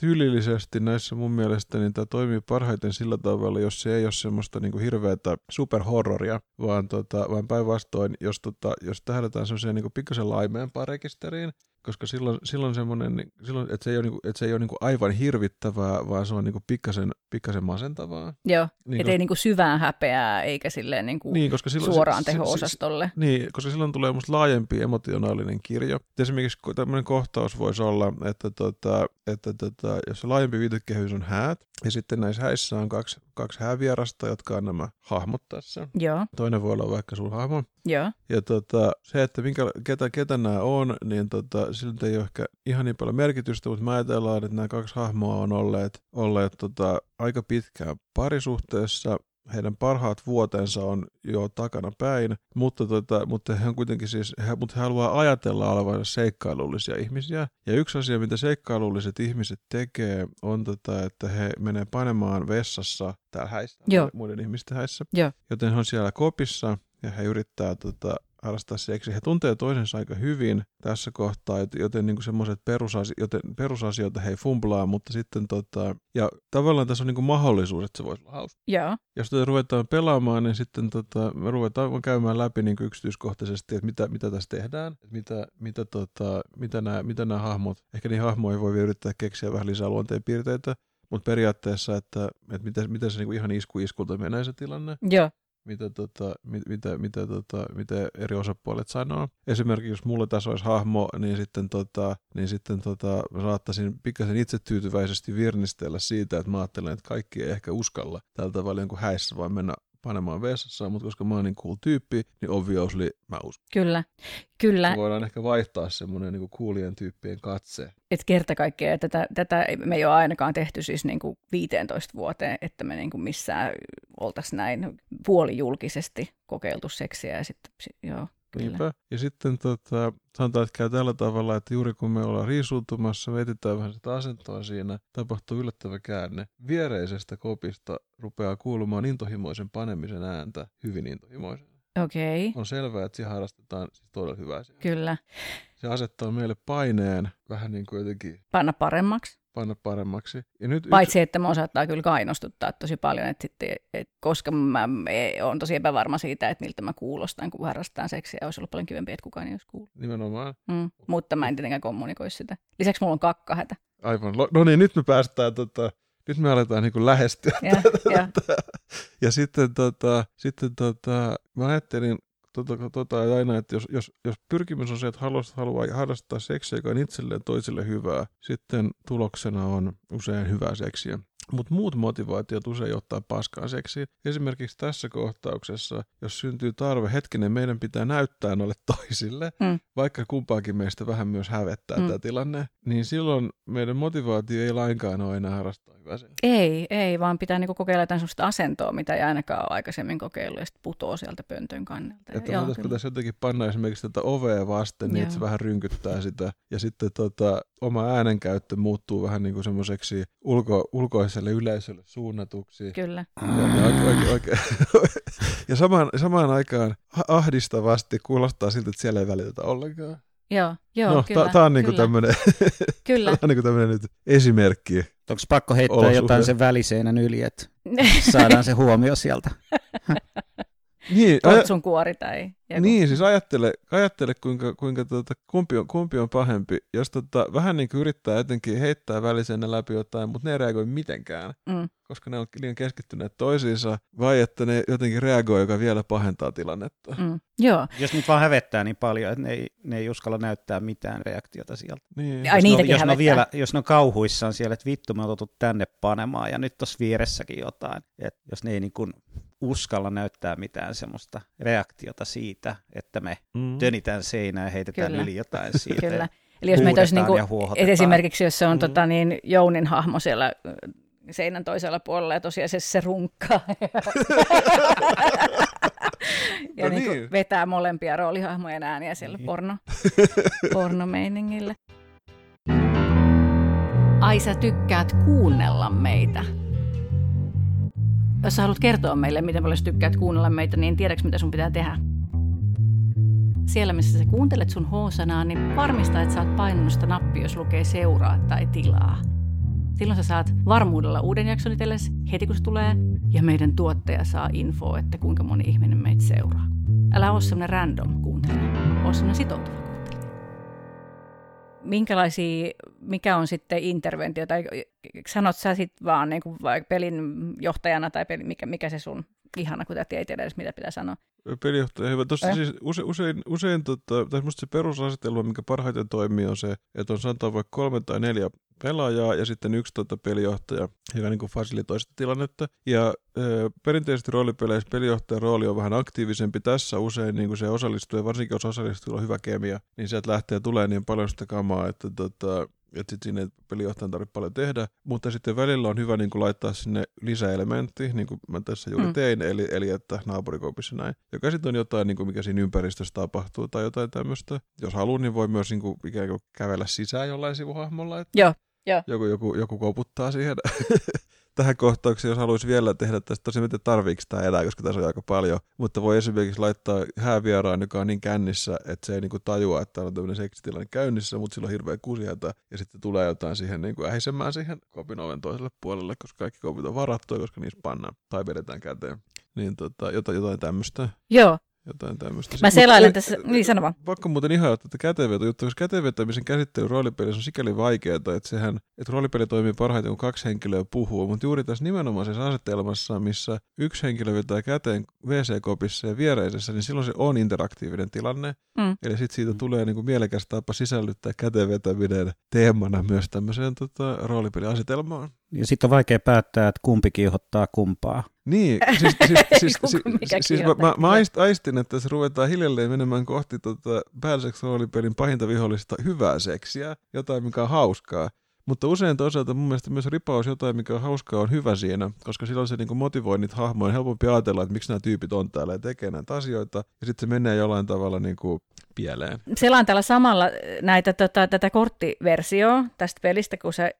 tyylillisesti näissä mun mielestä niin tämä toimii parhaiten sillä tavalla, jos se ei ole semmoista niin hirveätä superhorroria, vaan, tota, vaan päinvastoin, jos, tota, jos tähdätään semmoiseen niin pikkasen laimeempaan rekisteriin, koska silloin, silloin semmoinen, niin, silloin, että se ei ole, niinku, että se ei ole niinku aivan hirvittävää, vaan se on niinku pikkasen, pikkasen masentavaa. Joo, niin, ettei niinku syvään häpeää eikä silleen niinku niin, koska silloin, suoraan se, teho-osastolle. Se, se, niin, koska silloin tulee musta laajempi emotionaalinen kirjo. Esimerkiksi tämmöinen kohtaus voisi olla, että, tota, että tota, jos se laajempi viitekehys on häät, ja sitten näissä häissä on kaksi, kaksi häävierasta, jotka on nämä hahmot tässä. Joo. Toinen voi olla vaikka sun hahmo. Joo. Ja tota, se, että minkä, ketä, ketä nämä on, niin tota, sillä ei ole ehkä ihan niin paljon merkitystä, mutta mä ajatellaan, että nämä kaksi hahmoa on olleet, olleet tota, aika pitkään parisuhteessa heidän parhaat vuotensa on jo takana päin, mutta, tota, mutta he on kuitenkin siis, he, mutta he haluaa ajatella olevansa seikkailullisia ihmisiä. Ja yksi asia, mitä seikkailulliset ihmiset tekee, on, tota, että he menee panemaan vessassa täällä häissä, Joo. muiden ihmisten häissä. Joo. Joten he on siellä kopissa ja he yrittää tota, harrastaa seksiä. He tuntee toisensa aika hyvin tässä kohtaa, joten niin semmoiset perusasi- joten perusasioita he ei fumblaa, mutta sitten tota, ja tavallaan tässä on niin mahdollisuus, että se voisi olla hauska. Joo. Jos tätä ruvetaan pelaamaan, niin sitten tota, me ruvetaan käymään läpi niin yksityiskohtaisesti, että mitä, mitä tässä tehdään, että mitä, mitä, tota, mitä, nämä, mitä nämä hahmot, ehkä niin hahmoja voi yrittää keksiä vähän lisää luonteenpiirteitä, mutta periaatteessa, että, että miten, miten se niin ihan isku iskulta menee se tilanne. Joo mitä, tota, mit, mitä, mitä, tota, mitä eri osapuolet sanoo. Esimerkiksi jos mulle tässä olisi hahmo, niin sitten, tota, niin sitten tota, saattaisin pikkasen itse tyytyväisesti virnistellä siitä, että mä ajattelen, että kaikki ei ehkä uskalla tällä tavalla jonkun häissä, vaan mennä panemaan vessassa, mutta koska mä oon niin cool tyyppi, niin obviously mä uskon. Kyllä, kyllä. Me voidaan ehkä vaihtaa semmoinen niin coolien tyyppien katse. Et kerta kaikkea, tätä, tätä me ei ole ainakaan tehty siis niin kuin 15 vuoteen, että me niin kuin missään oltaisiin näin puolijulkisesti kokeiltu seksiä ja sitten, joo. Kyllä. Niinpä. Ja sitten tota, sanotaan, että käy tällä tavalla, että juuri kun me ollaan riisuutumassa, vetetään vähän sitä asentoa siinä, tapahtuu yllättävä käänne. Viereisestä kopista rupeaa kuulumaan intohimoisen panemisen ääntä, hyvin intohimoisen. Okei. Okay. On selvää, että siinä harrastetaan siis todella hyvää. Kyllä. Se asettaa meille paineen vähän niin kuin jotenkin... Panna paremmaksi panna paremmaksi. Ja nyt Paitsi, yksi... että mä osattaa kyllä kainostuttaa tosi paljon, että sitten, et, koska mä olen tosi epävarma siitä, että miltä mä kuulostan, kun harrastan seksiä. Olisi ollut paljon kivempi, että kukaan ei olisi kuullut. Nimenomaan. Mm, mutta mä en tietenkään kommunikoi sitä. Lisäksi mulla on kakkahätä. Aivan. No niin, nyt me päästään tota, nyt me aletaan niin lähestyä. Ja, ja. ja sitten, tota, sitten tota, mä ajattelin tota, tota, aina, että jos, jos, jos pyrkimys on se, että haluaa, haluaa harrastaa seksiä, joka on itselleen toiselle hyvää, sitten tuloksena on usein hyvää seksiä. Mutta muut motivaatiot usein johtaa paskaan seksiin. Esimerkiksi tässä kohtauksessa, jos syntyy tarve, hetkinen, meidän pitää näyttää noille toisille, mm. vaikka kumpaakin meistä vähän myös hävettää mm. tämä tilanne, niin silloin meidän motivaatio ei lainkaan ole enää harrastaa hyvää seksiä. Ei, ei, vaan pitää niinku kokeilla jotain sellaista asentoa, mitä ei ainakaan ole aikaisemmin kokeillut, ja sitten putoo sieltä pöntön kannalta. Että Joo, tässä jotenkin panna esimerkiksi tätä ovea vasten, niin että se vähän rynkyttää sitä, ja sitten tota, oma äänenkäyttö muuttuu vähän niin kuin semmoiseksi ulko, ulkoiselle yleisölle suunnatuksi. Kyllä. Ja, ja, oikein, oikein. ja samaan, samaan aikaan ahdistavasti kuulostaa siltä, että siellä ei välitetä ollenkaan. Joo, joo, no, kyllä. Tämä on niinku tämmöinen, kyllä. Tää on niinku tämmöinen nyt esimerkki. Onko pakko heittää Olosuhde. jotain sen väliseinän yli, että saadaan se huomio sieltä? Niin, Kortsun kuori tai joku. Niin, siis ajattele, ajattele kuinka, kuinka tuota, kumpi, on, kumpi on pahempi. Jos tota, vähän niin kuin yrittää jotenkin heittää välisenä läpi jotain, mutta ne ei reagoi mitenkään, mm. koska ne on liian keskittyneet toisiinsa, vai että ne jotenkin reagoi, joka vielä pahentaa tilannetta. Mm. Joo. Jos nyt vaan hävettää niin paljon, että ne ei, ne ei uskalla näyttää mitään reaktiota sieltä. Niin. Ai, niitäkin jos, ne on vielä, jos ne on kauhuissaan siellä, että vittu me on tänne panemaan ja nyt tuossa vieressäkin jotain. että jos ne ei niin kuin uskalla näyttää mitään semmoista reaktiota siitä, että me mm. tönitään seinää ja heitetään Kyllä. yli jotain siitä. Kyllä. Eli jos meitä olisi niin kuin, esimerkiksi, jos se on mm. tota, niin, Jounin hahmo siellä seinän toisella puolella ja tosiaan se, se runkkaa. ja no niin. Niin kuin vetää molempia roolihahmojen ääniä siellä niin. porno, pornomeiningillä. Ai sä tykkäät kuunnella meitä. Jos sä haluat kertoa meille, miten paljon tykkäät kuunnella meitä, niin tiedätkö, mitä sun pitää tehdä? Siellä, missä sä kuuntelet sun H-sanaa, niin varmista, että sä oot painanut sitä nappia, jos lukee seuraa tai tilaa. Silloin sä saat varmuudella uuden jakson itsellesi heti, kun se tulee, ja meidän tuottaja saa infoa, että kuinka moni ihminen meitä seuraa. Älä ole semmonen random kuuntelija, ole semmonen sitoutuva minkälaisia, mikä on sitten interventio, tai sanot sä sitten vaan niin kuin pelin johtajana, tai peli, mikä, mikä se sun ihana, kun ei tiedä edes, mitä pitää sanoa. Pelijohtaja, hyvä. Tuossa siis use, usein, usein tota, tai se perusasetelma, mikä parhaiten toimii, on se, että on sanotaan vaikka kolme tai neljä pelaajaa ja sitten yksi tota, pelijohtaja, joka niin fasilitoi sitä tilannetta. Ja ö, perinteisesti roolipeleissä pelijohtajan rooli on vähän aktiivisempi. Tässä usein niin kuin se osallistuu, ja varsinkin jos osallistujalla on hyvä kemia, niin sieltä lähtee tulee niin paljon sitä kamaa, että tota, että sitten sinne pelijohtajan tarvitse paljon tehdä, mutta sitten välillä on hyvä niin kuin laittaa sinne lisäelementti, niin kuin mä tässä juuri mm. tein, eli, eli että naapurikopissa näin, joka sitten on jotain, niin kuin mikä siinä ympäristössä tapahtuu tai jotain tämmöistä. Jos haluaa, niin voi myös niin kuin, ikään kuin kävellä sisään jollain sivuhahmolla, että Joo. Joo. Joku, joku, joku koputtaa siihen tähän kohtaukseen, jos haluaisi vielä tehdä tästä, tosi miten tarviiko tämä enää, koska tässä on aika paljon, mutta voi esimerkiksi laittaa häävieraan, joka on niin kännissä, että se ei niinku tajua, että on tämmöinen seksitilanne käynnissä, mutta sillä on hirveä kusihätä, ja sitten tulee jotain siihen niinku ähisemään siihen kopin oven toiselle puolelle, koska kaikki kopit on varattu, koska niissä pannaan tai vedetään käteen. Niin tota, jotain, jotain tämmöistä. Joo, jotain tämmöistä. Mä selailen tässä, niin sano vaan. Pakko muuten ihan ottaa käteveto juttu, koska kätevetämisen käsittely roolipelissä on sikäli vaikeaa, että sehän, että roolipeli toimii parhaiten, kun kaksi henkilöä puhuu, mutta juuri tässä nimenomaisessa asetelmassa, missä yksi henkilö vetää käteen WC-kopissa ja viereisessä, niin silloin se on interaktiivinen tilanne. Mm. Eli sitten siitä tulee niinku mielekäs tapa sisällyttää kätevetäminen teemana myös tämmöiseen tota, roolipeliasetelmaan. Ja sitten on vaikea päättää, että kumpi kiihottaa kumpaa. Niin, siis, siis, siis, siis, siis mä, mä, mä aistin, että se ruvetaan hiljalleen menemään kohti tota roolipelin pahinta vihollista hyvää seksiä, jotain mikä on hauskaa. Mutta usein toisaalta mun mielestä myös ripaus jotain, mikä on hauskaa, on hyvä siinä, koska silloin se niin kuin motivoi niitä hahmoja. On helpompi ajatella, että miksi nämä tyypit on täällä ja tekee näitä asioita. Ja sitten se menee jollain tavalla niin kuin pieleen. Selaan täällä samalla näitä, tota, tätä korttiversioa tästä pelistä, kun se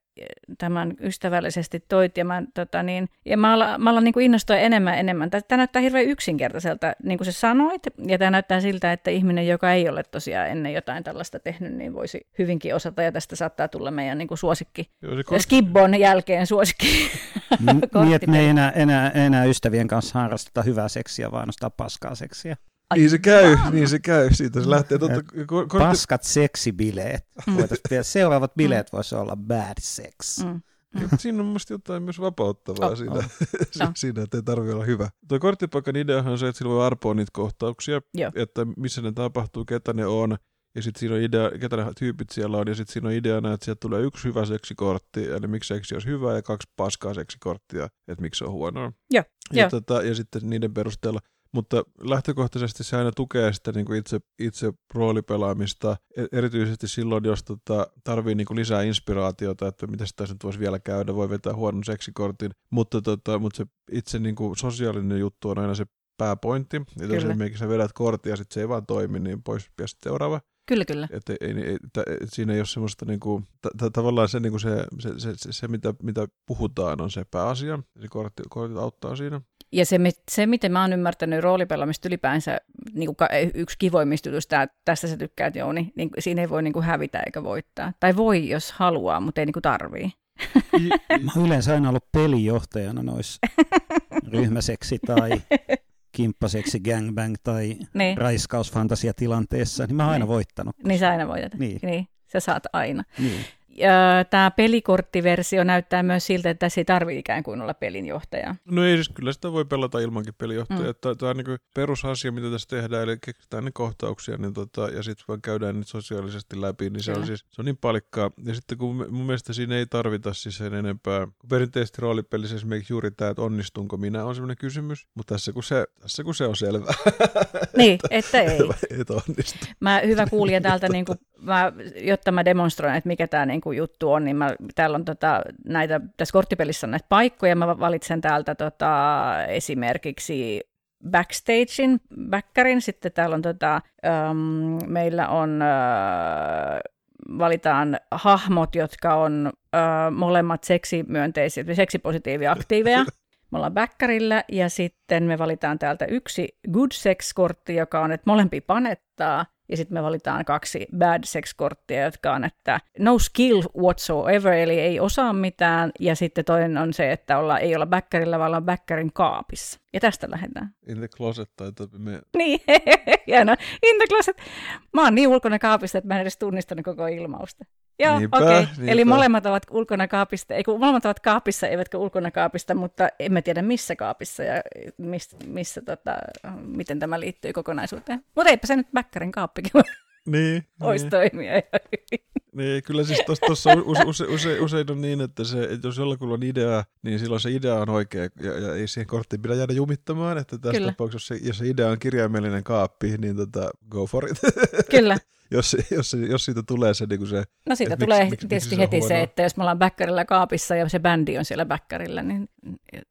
tämän ystävällisesti toit. Ja mä, tota niin, ja mä alan, mä alan niin kuin innostua enemmän enemmän. Tämä näyttää hirveän yksinkertaiselta, niin kuin sä sanoit. Ja tämä näyttää siltä, että ihminen, joka ei ole tosiaan ennen jotain tällaista tehnyt, niin voisi hyvinkin osata. Ja tästä saattaa tulla meidän niin kuin suosikki. Joo, kort... Skibbon jälkeen suosikki. niin, että me ei enää, enää, enää ystävien kanssa harrasteta hyvää seksiä, vaan nostaa paskaa seksiä. Ai, niin se käy, vaan. niin se käy. Siitä se lähtee. Totta, kortti... Paskat seksibileet. Mm. Seuraavat bileet voisi olla bad sex. Mm. Mm. Siinä on musta jotain myös vapauttavaa oh, siinä, oh. siinä, että ei tarvitse olla hyvä. Tuo korttipaikan ideahan on se, että sillä voi arpoa niitä kohtauksia, Joo. että missä ne tapahtuu, ketä ne on, ja sitten siinä on idea, ketä ne tyypit siellä on, ja sitten siinä on ideana, että sieltä tulee yksi hyvä seksikortti, eli miksi seksi olisi hyvä, ja kaksi paskaa seksikorttia, että miksi se on huonoa. Joo, ja, jo. tota, ja sitten niiden perusteella mutta lähtökohtaisesti se aina tukee sitä niin kuin itse, itse roolipelaamista, e, erityisesti silloin, jos tota, tarvii niin kuin lisää inspiraatiota, että mitä sitä nyt voisi vielä käydä, voi vetää huonon seksikortin, mutta, tota, mutta se itse niin kuin sosiaalinen juttu on aina se pääpointti, että jos esimerkiksi sä vedät korttia ja sitten se ei vaan toimi, niin pois. Ja sitten seuraava. Kyllä, kyllä. Et, ei, ei, t- siinä ei ole semmoista niinku, t- t- tavallaan se, niinku se, se, se, se, se, mitä, mitä puhutaan, on se pääasia. Se kortti, kortit auttaa siinä. Ja se, se, miten mä oon ymmärtänyt roolipelaamista ylipäänsä, niin kuin yksi kivoimmista jutuista, tästä sä tykkäät Jouni, niin siinä ei voi niin kuin hävitä eikä voittaa. Tai voi, jos haluaa, mutta ei niin kuin tarvii. Mä oon yleensä aina ollut pelijohtajana noissa ryhmäseksi tai kimppaseksi gangbang tai niin. raiskausfantasiatilanteessa, niin mä oon aina niin. voittanut. Niin sä aina voitat. Niin. niin. Sä saat aina. Niin tämä pelikorttiversio näyttää myös siltä, että tässä ei tarvitse ikään kuin olla pelinjohtaja. No ei siis, kyllä sitä voi pelata ilmankin pelinjohtajaa. Mm. Tämä on niin perusasia, mitä tässä tehdään, eli keksitään ne kohtauksia niin tota, ja sitten vaan käydään niitä sosiaalisesti läpi, niin se on, siis, se on niin palikkaa. Ja sitten kun mun mielestä siinä ei tarvita siis sen enempää, kun perinteisesti roolipelissä esimerkiksi juuri tämä, että onnistunko minä, on sellainen kysymys, mutta tässä kun se, tässä kun se on selvä. Niin, että ei. Et onnistu. Mä hyvä kuulija täältä, niin kuin, mä, jotta mä demonstroin, että mikä tämä niin kuin juttu on, niin mä, täällä on tota, näitä, tässä korttipelissä on näitä paikkoja, mä valitsen täältä tota, esimerkiksi backstagein, backerin, sitten täällä on tota, um, meillä on uh, valitaan hahmot, jotka on uh, molemmat seksimyönteisiä, seksipositiivia aktiiveja. Me ollaan backerillä ja sitten me valitaan täältä yksi good sex-kortti, joka on, että molempi panettaa ja sitten me valitaan kaksi bad sex-korttia, jotka on, että no skill whatsoever, eli ei osaa mitään. Ja sitten toinen on se, että olla, ei olla backerilla, vaan ollaan backerin kaapissa. Ja tästä lähdetään. In the closet tai me... Niin, hieno. In the closet. Mä oon niin ulkona kaapista, että mä en edes tunnistanut koko ilmausta. Joo, okei. Okay. Eli molemmat ovat ulkona kaapista, ei kun molemmat ovat kaapissa, eivätkä ulkona kaapista, mutta emme tiedä missä kaapissa ja miss, missä, tota, miten tämä liittyy kokonaisuuteen. Mutta eipä se nyt Bäkkärin kaappikin niin, Voisi niin. toimia Niin, kyllä siis tuossa use, use, use, usein on niin, että, se, että jos jollakulla on idea, niin silloin se idea on oikea ja, ja ei siihen korttiin pidä jäädä jumittamaan, että tässä kyllä. tapauksessa, jos se, jos se idea on kirjaimellinen kaappi, niin tota, go for it. Kyllä. jos, jos, jos siitä tulee se... Niin se no siitä tulee miksi, tietysti miksi heti se, se, että jos me ollaan backerilla kaapissa ja se bändi on siellä backerilla, niin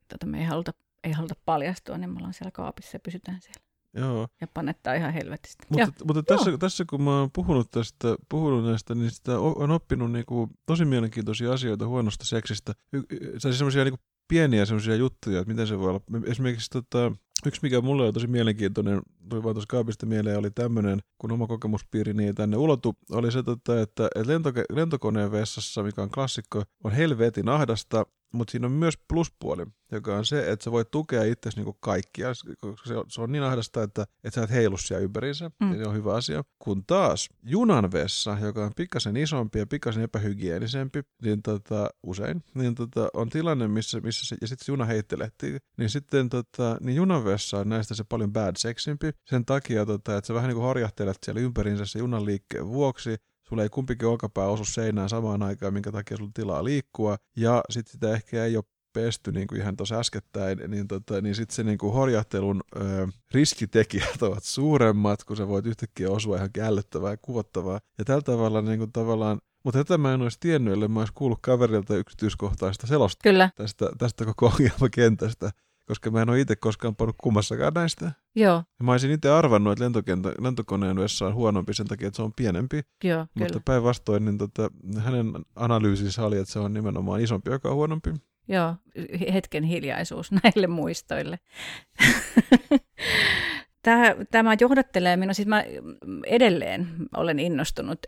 tota, me ei haluta, ei haluta paljastua, niin me ollaan siellä kaapissa ja pysytään siellä. Joo. Ja panettaa ihan helvetistä. Mutta, mutta tässä, Joo. tässä kun mä oon puhunut, tästä, puhunut näistä, niin sitä on oppinut niinku tosi mielenkiintoisia asioita huonosta seksistä. Y- y- siis semmoisia niinku pieniä semmoisia juttuja, että miten se voi olla. Esimerkiksi tota, Yksi, mikä mulle oli tosi mielenkiintoinen, tuli vaan tuossa kaapista mieleen, oli tämmöinen, kun oma kokemuspiiri niin tänne ulotu, oli se, tota, että, että lentokoneen vessassa, mikä on klassikko, on helvetin ahdasta, mutta siinä on myös pluspuoli, joka on se, että sä voit tukea itsesi niinku kaikkia, koska se on, se on niin ahdasta, että, että sä et heilu siellä ympäriinsä, mm. ja se on hyvä asia. Kun taas junan vessa, joka on pikkasen isompi ja pikkasen epähygienisempi, niin tota, usein, niin tota, on tilanne, missä, missä se, ja sitten juna heittelehtii, niin sitten tota, niin junan vessa on näistä se paljon bad seximpi, sen takia, tota, että sä vähän niin kuin harjahtelet siellä ympäriinsä se junan liikkeen vuoksi, sulla ei kumpikin olkapää osu seinään samaan aikaan, minkä takia sulla tilaa liikkua, ja sitten sitä ehkä ei ole pesty niin kuin ihan tuossa äskettäin, niin, tota, niin sitten se niin kuin horjahtelun ö, riskitekijät ovat suuremmat, kun sä voit yhtäkkiä osua ihan ällöttävää ja kuvottavaa. Ja tällä tavalla niin kuin tavallaan mutta tätä mä en olisi tiennyt, ellei mä olisi kuullut kaverilta yksityiskohtaista selosta Kyllä. Tästä, tästä koko ongelmakentästä koska mä en ole itse koskaan pannut kummassakaan näistä. Joo. Ja mä olisin itse arvannut, että lentokenttä, lentokoneen vessa on huonompi sen takia, että se on pienempi. Joo, Mutta päinvastoin niin tota, hänen analyysissä oli, että se on nimenomaan isompi, joka on huonompi. Joo, hetken hiljaisuus näille muistoille. Tämä, tämä johdattelee minua, siis mä edelleen olen innostunut,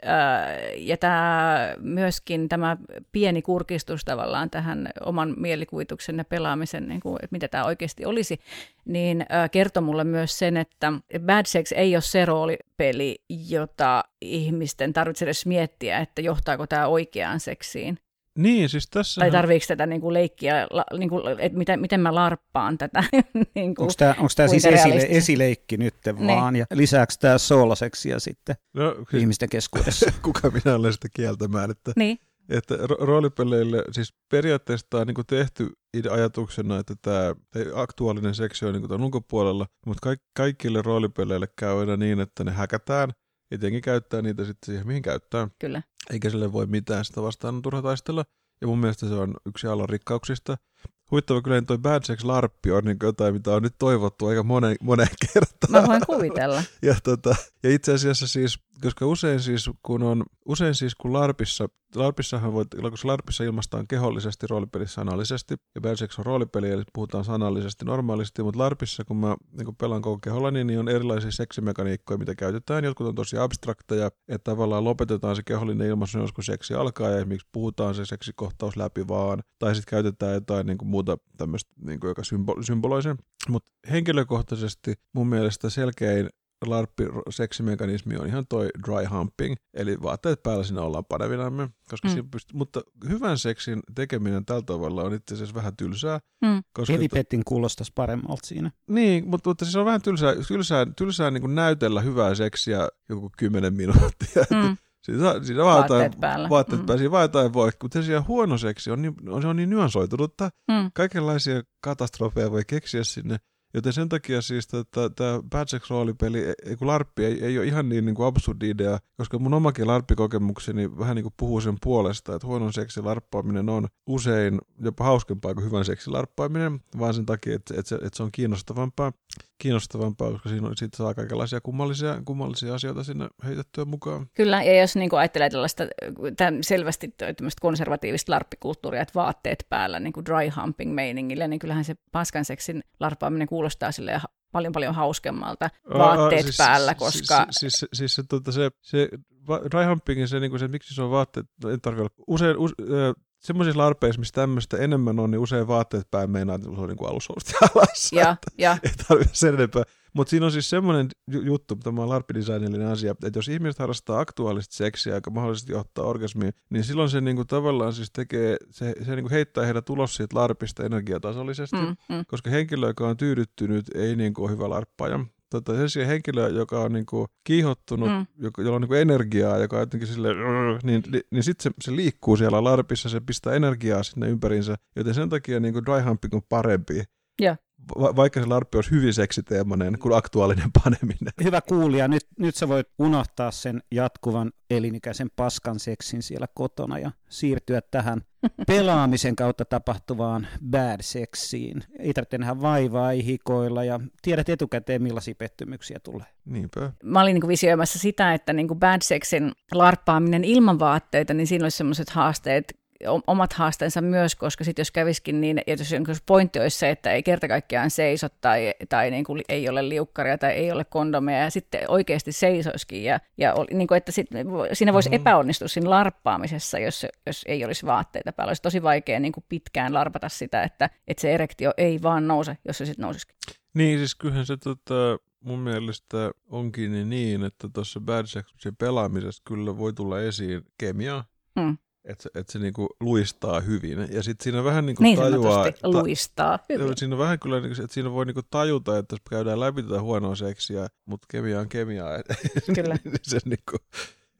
ja tämä myöskin tämä pieni kurkistus tavallaan tähän oman mielikuvituksen ja pelaamisen, niin kuin, että mitä tämä oikeasti olisi, niin kertoo mulle myös sen, että Bad Sex ei ole se roolipeli, jota ihmisten tarvitsee edes miettiä, että johtaako tämä oikeaan seksiin, niin, siis tässä... Tai tarviiko tätä niin kuin leikkiä, la, niin kuin, että miten, miten mä larppaan tätä? niin kuin, onko tämä, onko tämä siis esile, esileikki nyt niin. vaan, ja lisäksi tämä soolaseksiä sitten no, siis, ihmisten keskuudessa? Kuka minä olen sitä kieltämään, että, niin. että ro- roolipeleille, siis periaatteessa tämä on niin tehty ajatuksena, että tämä aktuaalinen seksi on niin tämän ulkopuolella, mutta kaik- kaikille roolipeleille käy aina niin, että ne häkätään, Etenkin käyttää niitä sitten siihen, mihin käyttää. Kyllä. Eikä sille voi mitään, sitä vastaan on turha taistella. Ja mun mielestä se on yksi alan rikkauksista. Huittava kyllä toi Bad Sex Larppi on niin jotain, mitä on nyt toivottu aika monen, monen kertaan. Mä voin kuvitella. ja, tota, ja itse asiassa siis koska usein siis kun on, usein siis kun LARPissa, LARPissahan voi, kun LARPissa ilmaistaan kehollisesti, roolipelissä sanallisesti, ja Berserk on roolipeli, eli puhutaan sanallisesti normaalisti, mutta LARPissa, kun mä niin pelaan koko keholla, niin, niin on erilaisia seksimekaniikkoja, mitä käytetään. Jotkut on tosi abstrakteja, että tavallaan lopetetaan se kehollinen ilmaisu, jos kun seksi alkaa, ja esimerkiksi puhutaan se seksikohtaus läpi vaan, tai sitten käytetään jotain niin kuin muuta tämmöistä, niin kuin, joka symbol- symboloi. Mutta henkilökohtaisesti mun mielestä selkein larppi-seksimekanismi on ihan toi dry humping, eli vaatteet päällä siinä ollaan panevinamme, koska mm. pystyy, mutta hyvän seksin tekeminen tällä tavalla on itse asiassa vähän tylsää. Mm. Koska Heavy kuulostaisi paremmalta siinä. Niin, mutta, mutta siis on vähän tylsää, tylsää, tylsää niin kuin näytellä hyvää seksiä joku kymmenen minuuttia. Mm. Siinä, siinä vaatteet jotain, päällä. Vaatteet mm. päällä. Siinä vaan jotain voi, mutta se huono seksi on niin, se on niin nyansoitunutta. Mm. Kaikenlaisia katastrofeja voi keksiä sinne. Joten sen takia siis tämä Bad Sex roolipeli, e, kun larppi ei, ei ole ihan niin, niin kuin absurdi idea, koska mun omakin larppikokemukseni vähän niin kuin puhuu sen puolesta, että huonon seksi larppaaminen on usein jopa hauskempaa kuin hyvän seksi larppaaminen, vaan sen takia, että, että, se, että se on kiinnostavampaa, kiinnostavampaa koska siinä, siitä saa kaikenlaisia kummallisia, kummallisia asioita sinne heitettyä mukaan. Kyllä, ja jos niin kuin ajattelee tällaista selvästi konservatiivista larppikulttuuria, että vaatteet päällä niin kuin dry humping meiningillä, niin kyllähän se paskan seksin larppaaminen kuulostaa sille paljon paljon hauskemmalta vaatteet siis, päällä, koska... Siis, siis, siis se, tuota, se, se dry humpingin, se, niin kuin se, miksi se on vaatteet, en tarvitse olla, usein, use, semmoisissa larpeissa, missä tämmöistä enemmän on, niin usein vaatteet päin meinaa, että se on niin kuin alushousti alas. Ja, ja. Ei tarvitse sen enempää. Mutta siinä on siis semmoinen juttu, tämä on larppidesignillinen asia, että jos ihmiset harrastaa aktuaalista seksiä, joka mahdollisesti johtaa orgasmiin, niin silloin se niinku tavallaan siis tekee, se, se niinku heittää heidät ulos siitä larpista energiatasollisesti, mm, mm. koska henkilö, joka on tyydyttynyt, ei niinku ole hyvä larppaja tota, sellaisia henkilö, joka on niinku kiihottunut, mm. joka, jolla on niinku energiaa, joka on jotenkin sille, niin, niin, niin sitten se, se, liikkuu siellä larpissa, se pistää energiaa sinne ympärinsä, joten sen takia niinku dry humping on parempi. Yeah va- vaikka se larppi olisi hyvin seksiteemainen kuin aktuaalinen paneminen. Hyvä kuulija, nyt, nyt sä voit unohtaa sen jatkuvan elinikäisen paskan seksin siellä kotona ja siirtyä tähän pelaamisen kautta tapahtuvaan bad seksiin. Ei tarvitse nähdä vaivaa, ei hikoilla ja tiedät etukäteen millaisia pettymyksiä tulee. Niinpä. Mä olin niin visioimassa sitä, että niin kuin bad sexin larppaaminen ilman vaatteita, niin siinä olisi sellaiset haasteet omat haasteensa myös, koska sitten jos käviskin niin, että jos pointti olisi se, että ei kerta kaikkiaan seiso tai, tai niin kuin ei ole liukkaria tai ei ole kondomeja ja sitten oikeasti seisoisikin ja, ja niin kuin, että sit, siinä voisi mm-hmm. epäonnistua siinä larppaamisessa, jos, jos ei olisi vaatteita päällä. Olisi tosi vaikea niin kuin pitkään larpata sitä, että, että se erektio ei vaan nouse, jos se sitten nousisikin. Niin, siis kyllähän se tota, mun mielestä onkin niin, että tuossa Bad Sexin pelaamisessa kyllä voi tulla esiin kemia, mm että se, et se niinku luistaa hyvin. Ja sitten siinä vähän niinku niin tajuaa... Ta- luistaa hyvin. Siinä vähän kyllä, niinku, että siinä voi niinku tajuta, että jos käydään läpi tätä huonoa seksiä, mutta kemia on kemiaa. Kyllä. se niinku,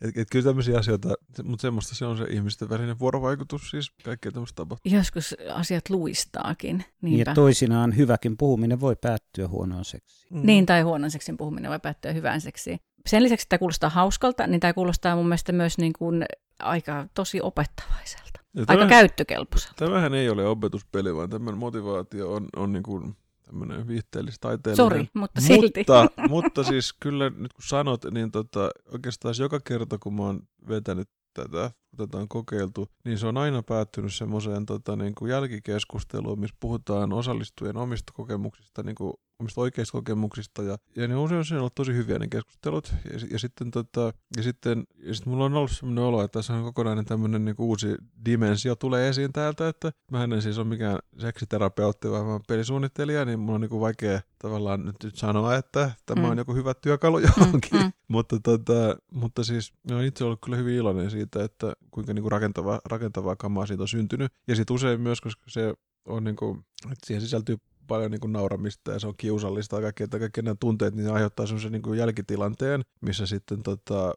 et, et kyllä tämmöisiä asioita, mutta semmoista se on se ihmisten välinen vuorovaikutus, siis kaikkea tämmöistä tapahtuu. Joskus asiat luistaakin. Niin ja toisinaan hyväkin puhuminen voi päättyä huonoon seksiin. Mm. Niin, tai huonon seksin puhuminen voi päättyä hyvään seksiin. Sen lisäksi, että tämä kuulostaa hauskalta, niin tämä kuulostaa mun mielestä myös niin kuin aika tosi opettavaiselta. Ja aika tämähän, käyttökelpoiselta. Tämähän ei ole opetuspeli, vaan tämän motivaatio on, on niin kuin tämmöinen viihteellis-taiteellinen. Sori, mutta silti. Mutta, mutta siis kyllä nyt kun sanot, niin tota, oikeastaan joka kerta kun mä oon vetänyt tätä, kun tätä on kokeiltu, niin se on aina päättynyt semmoiseen tota, niin kuin jälkikeskusteluun, missä puhutaan osallistujien omista kokemuksista niin kuin omista oikeista kokemuksista ja, ja ne on usein ollut tosi hyviä ne keskustelut ja, ja sitten tota, ja sitten, ja sitten mulla on ollut sellainen olo, että tässä on kokonainen tämmöinen niin uusi dimensio tulee esiin täältä, että mä en siis ole mikään seksiterapeutti, vaan mä pelisuunnittelija, niin mulla on niin kuin vaikea tavallaan nyt, nyt sanoa, että tämä mm. on joku hyvä työkalu johonkin, mm, mm. mutta, tota, mutta siis olen itse ollut kyllä hyvin iloinen siitä, että kuinka niin kuin rakentavaa, rakentavaa kamaa siitä on syntynyt ja sitten usein myös, koska se on niin kuin, että siihen sisältyy paljon niin kuin nauramista ja se on kiusallista ja kaikki, että kaikki nämä tunteet niin aiheuttaa semmoisen niin jälkitilanteen, missä sitten tota,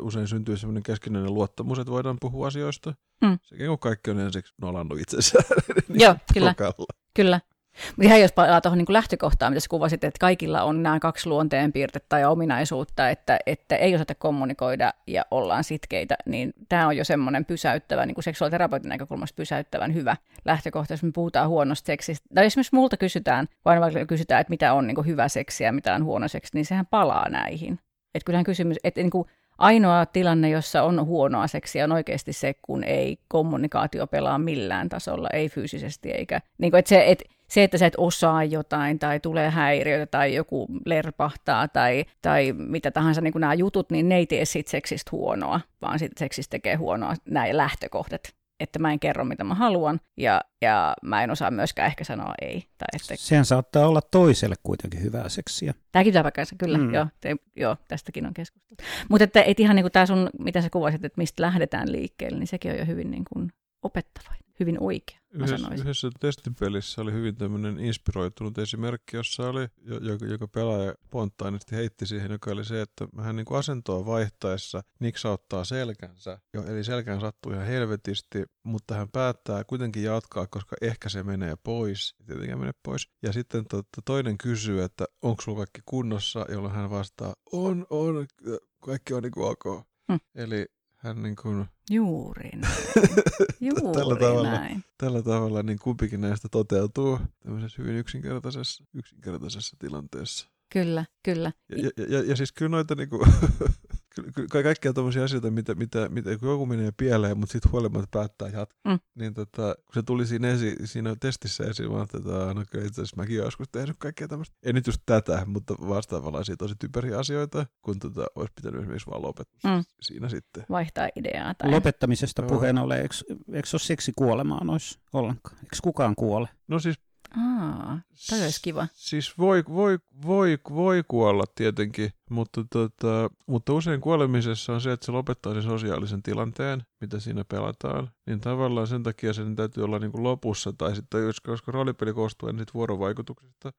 usein syntyy semmoinen keskinäinen luottamus, että voidaan puhua asioista. Mm. Sekin kun kaikki on ensiksi nolannut itsensä. niin Joo, kyllä. Kyllä. Mutta ihan jos palataan tuohon niin lähtökohtaan, mitä sä kuvasit, että kaikilla on nämä kaksi luonteenpiirtettä ja ominaisuutta, että, että ei osata kommunikoida ja ollaan sitkeitä, niin tämä on jo semmoinen pysäyttävä, niin kuin seksuaaliterapeutin näkökulmasta pysäyttävän hyvä lähtökohta, jos me puhutaan huonosta seksistä. Tai esimerkiksi multa kysytään, vaan vaikka kysytään, että mitä on niin hyvä seksi ja mitä on huono seksi, niin sehän palaa näihin. Että kyllähän kysymys, että niin kuin ainoa tilanne, jossa on huonoa seksiä, on oikeasti se, kun ei kommunikaatio pelaa millään tasolla, ei fyysisesti eikä, niin kuin, että se, et, se, että sä et osaa jotain tai tulee häiriöitä tai joku lerpahtaa tai, tai mitä tahansa niin nämä jutut, niin ne ei tee siitä seksistä huonoa, vaan siitä seksistä tekee huonoa nämä lähtökohdat että mä en kerro, mitä mä haluan, ja, ja mä en osaa myöskään ehkä sanoa ei. Tai että... Sehän saattaa olla toiselle kuitenkin hyvää seksiä. Tämäkin pitää paikkansa, kyllä, mm. joo, te, joo, tästäkin on keskusteltu. Mutta että et ihan niin kuin tämä sun, mitä sä kuvasit, että mistä lähdetään liikkeelle, niin sekin on jo hyvin niin kuin opettavainen hyvin oikea, yhdessä, yhdessä testipelissä oli hyvin tämmöinen inspiroitunut esimerkki, jossa oli, joka, joka pelaaja spontaanisti heitti siihen, joka oli se, että hän niin kuin asentoa vaihtaessa niksauttaa selkänsä, jo, eli selkään sattuu ihan helvetisti, mutta hän päättää kuitenkin jatkaa, koska ehkä se menee pois, tietenkin menee pois. Ja sitten totta, toinen kysyy, että onko sulla kaikki kunnossa, jolloin hän vastaa, on, on, kaikki on niin kuin ok. Hmm. Eli hän niin kuin... Juuri näin. Juuri tällä tavalla, näin. Tällä tavalla niin kumpikin näistä toteutuu tämmöisessä hyvin yksinkertaisessa, yksinkertaisessa tilanteessa. Kyllä, kyllä. Ja, ja, ja, ja siis kyllä noita niinku, ka- kaikkia tuommoisia asioita, mitä, mitä, mitä joku menee pieleen, mutta sitten huolimatta päättää jatkaa, mm. niin tota, kun se tuli siinä, esi, siinä testissä esiin, mä että no kyllä itse asiassa mäkin joskus tehnyt kaikkea tämmöistä. Ei nyt just tätä, mutta vastaavanlaisia tosi typeriä asioita, kun tota, olisi pitänyt esimerkiksi vaan lopettaa mm. siinä sitten. Vaihtaa ideaa. Tai... Lopettamisesta puheen ollen, eikö, eikö ole seksi kuolemaa noissa ollenkaan? Eikö kukaan kuole? No siis Aa, toi olisi kiva. Siis voi, voi, voi, voi kuolla tietenkin, mutta, tota, mutta usein kuolemisessa on se, että se lopettaa sen sosiaalisen tilanteen, mitä siinä pelataan. Niin tavallaan sen takia sen täytyy olla niin kuin lopussa, tai sitten koska roolipeli koostuu ensin vuorovaikutuksesta,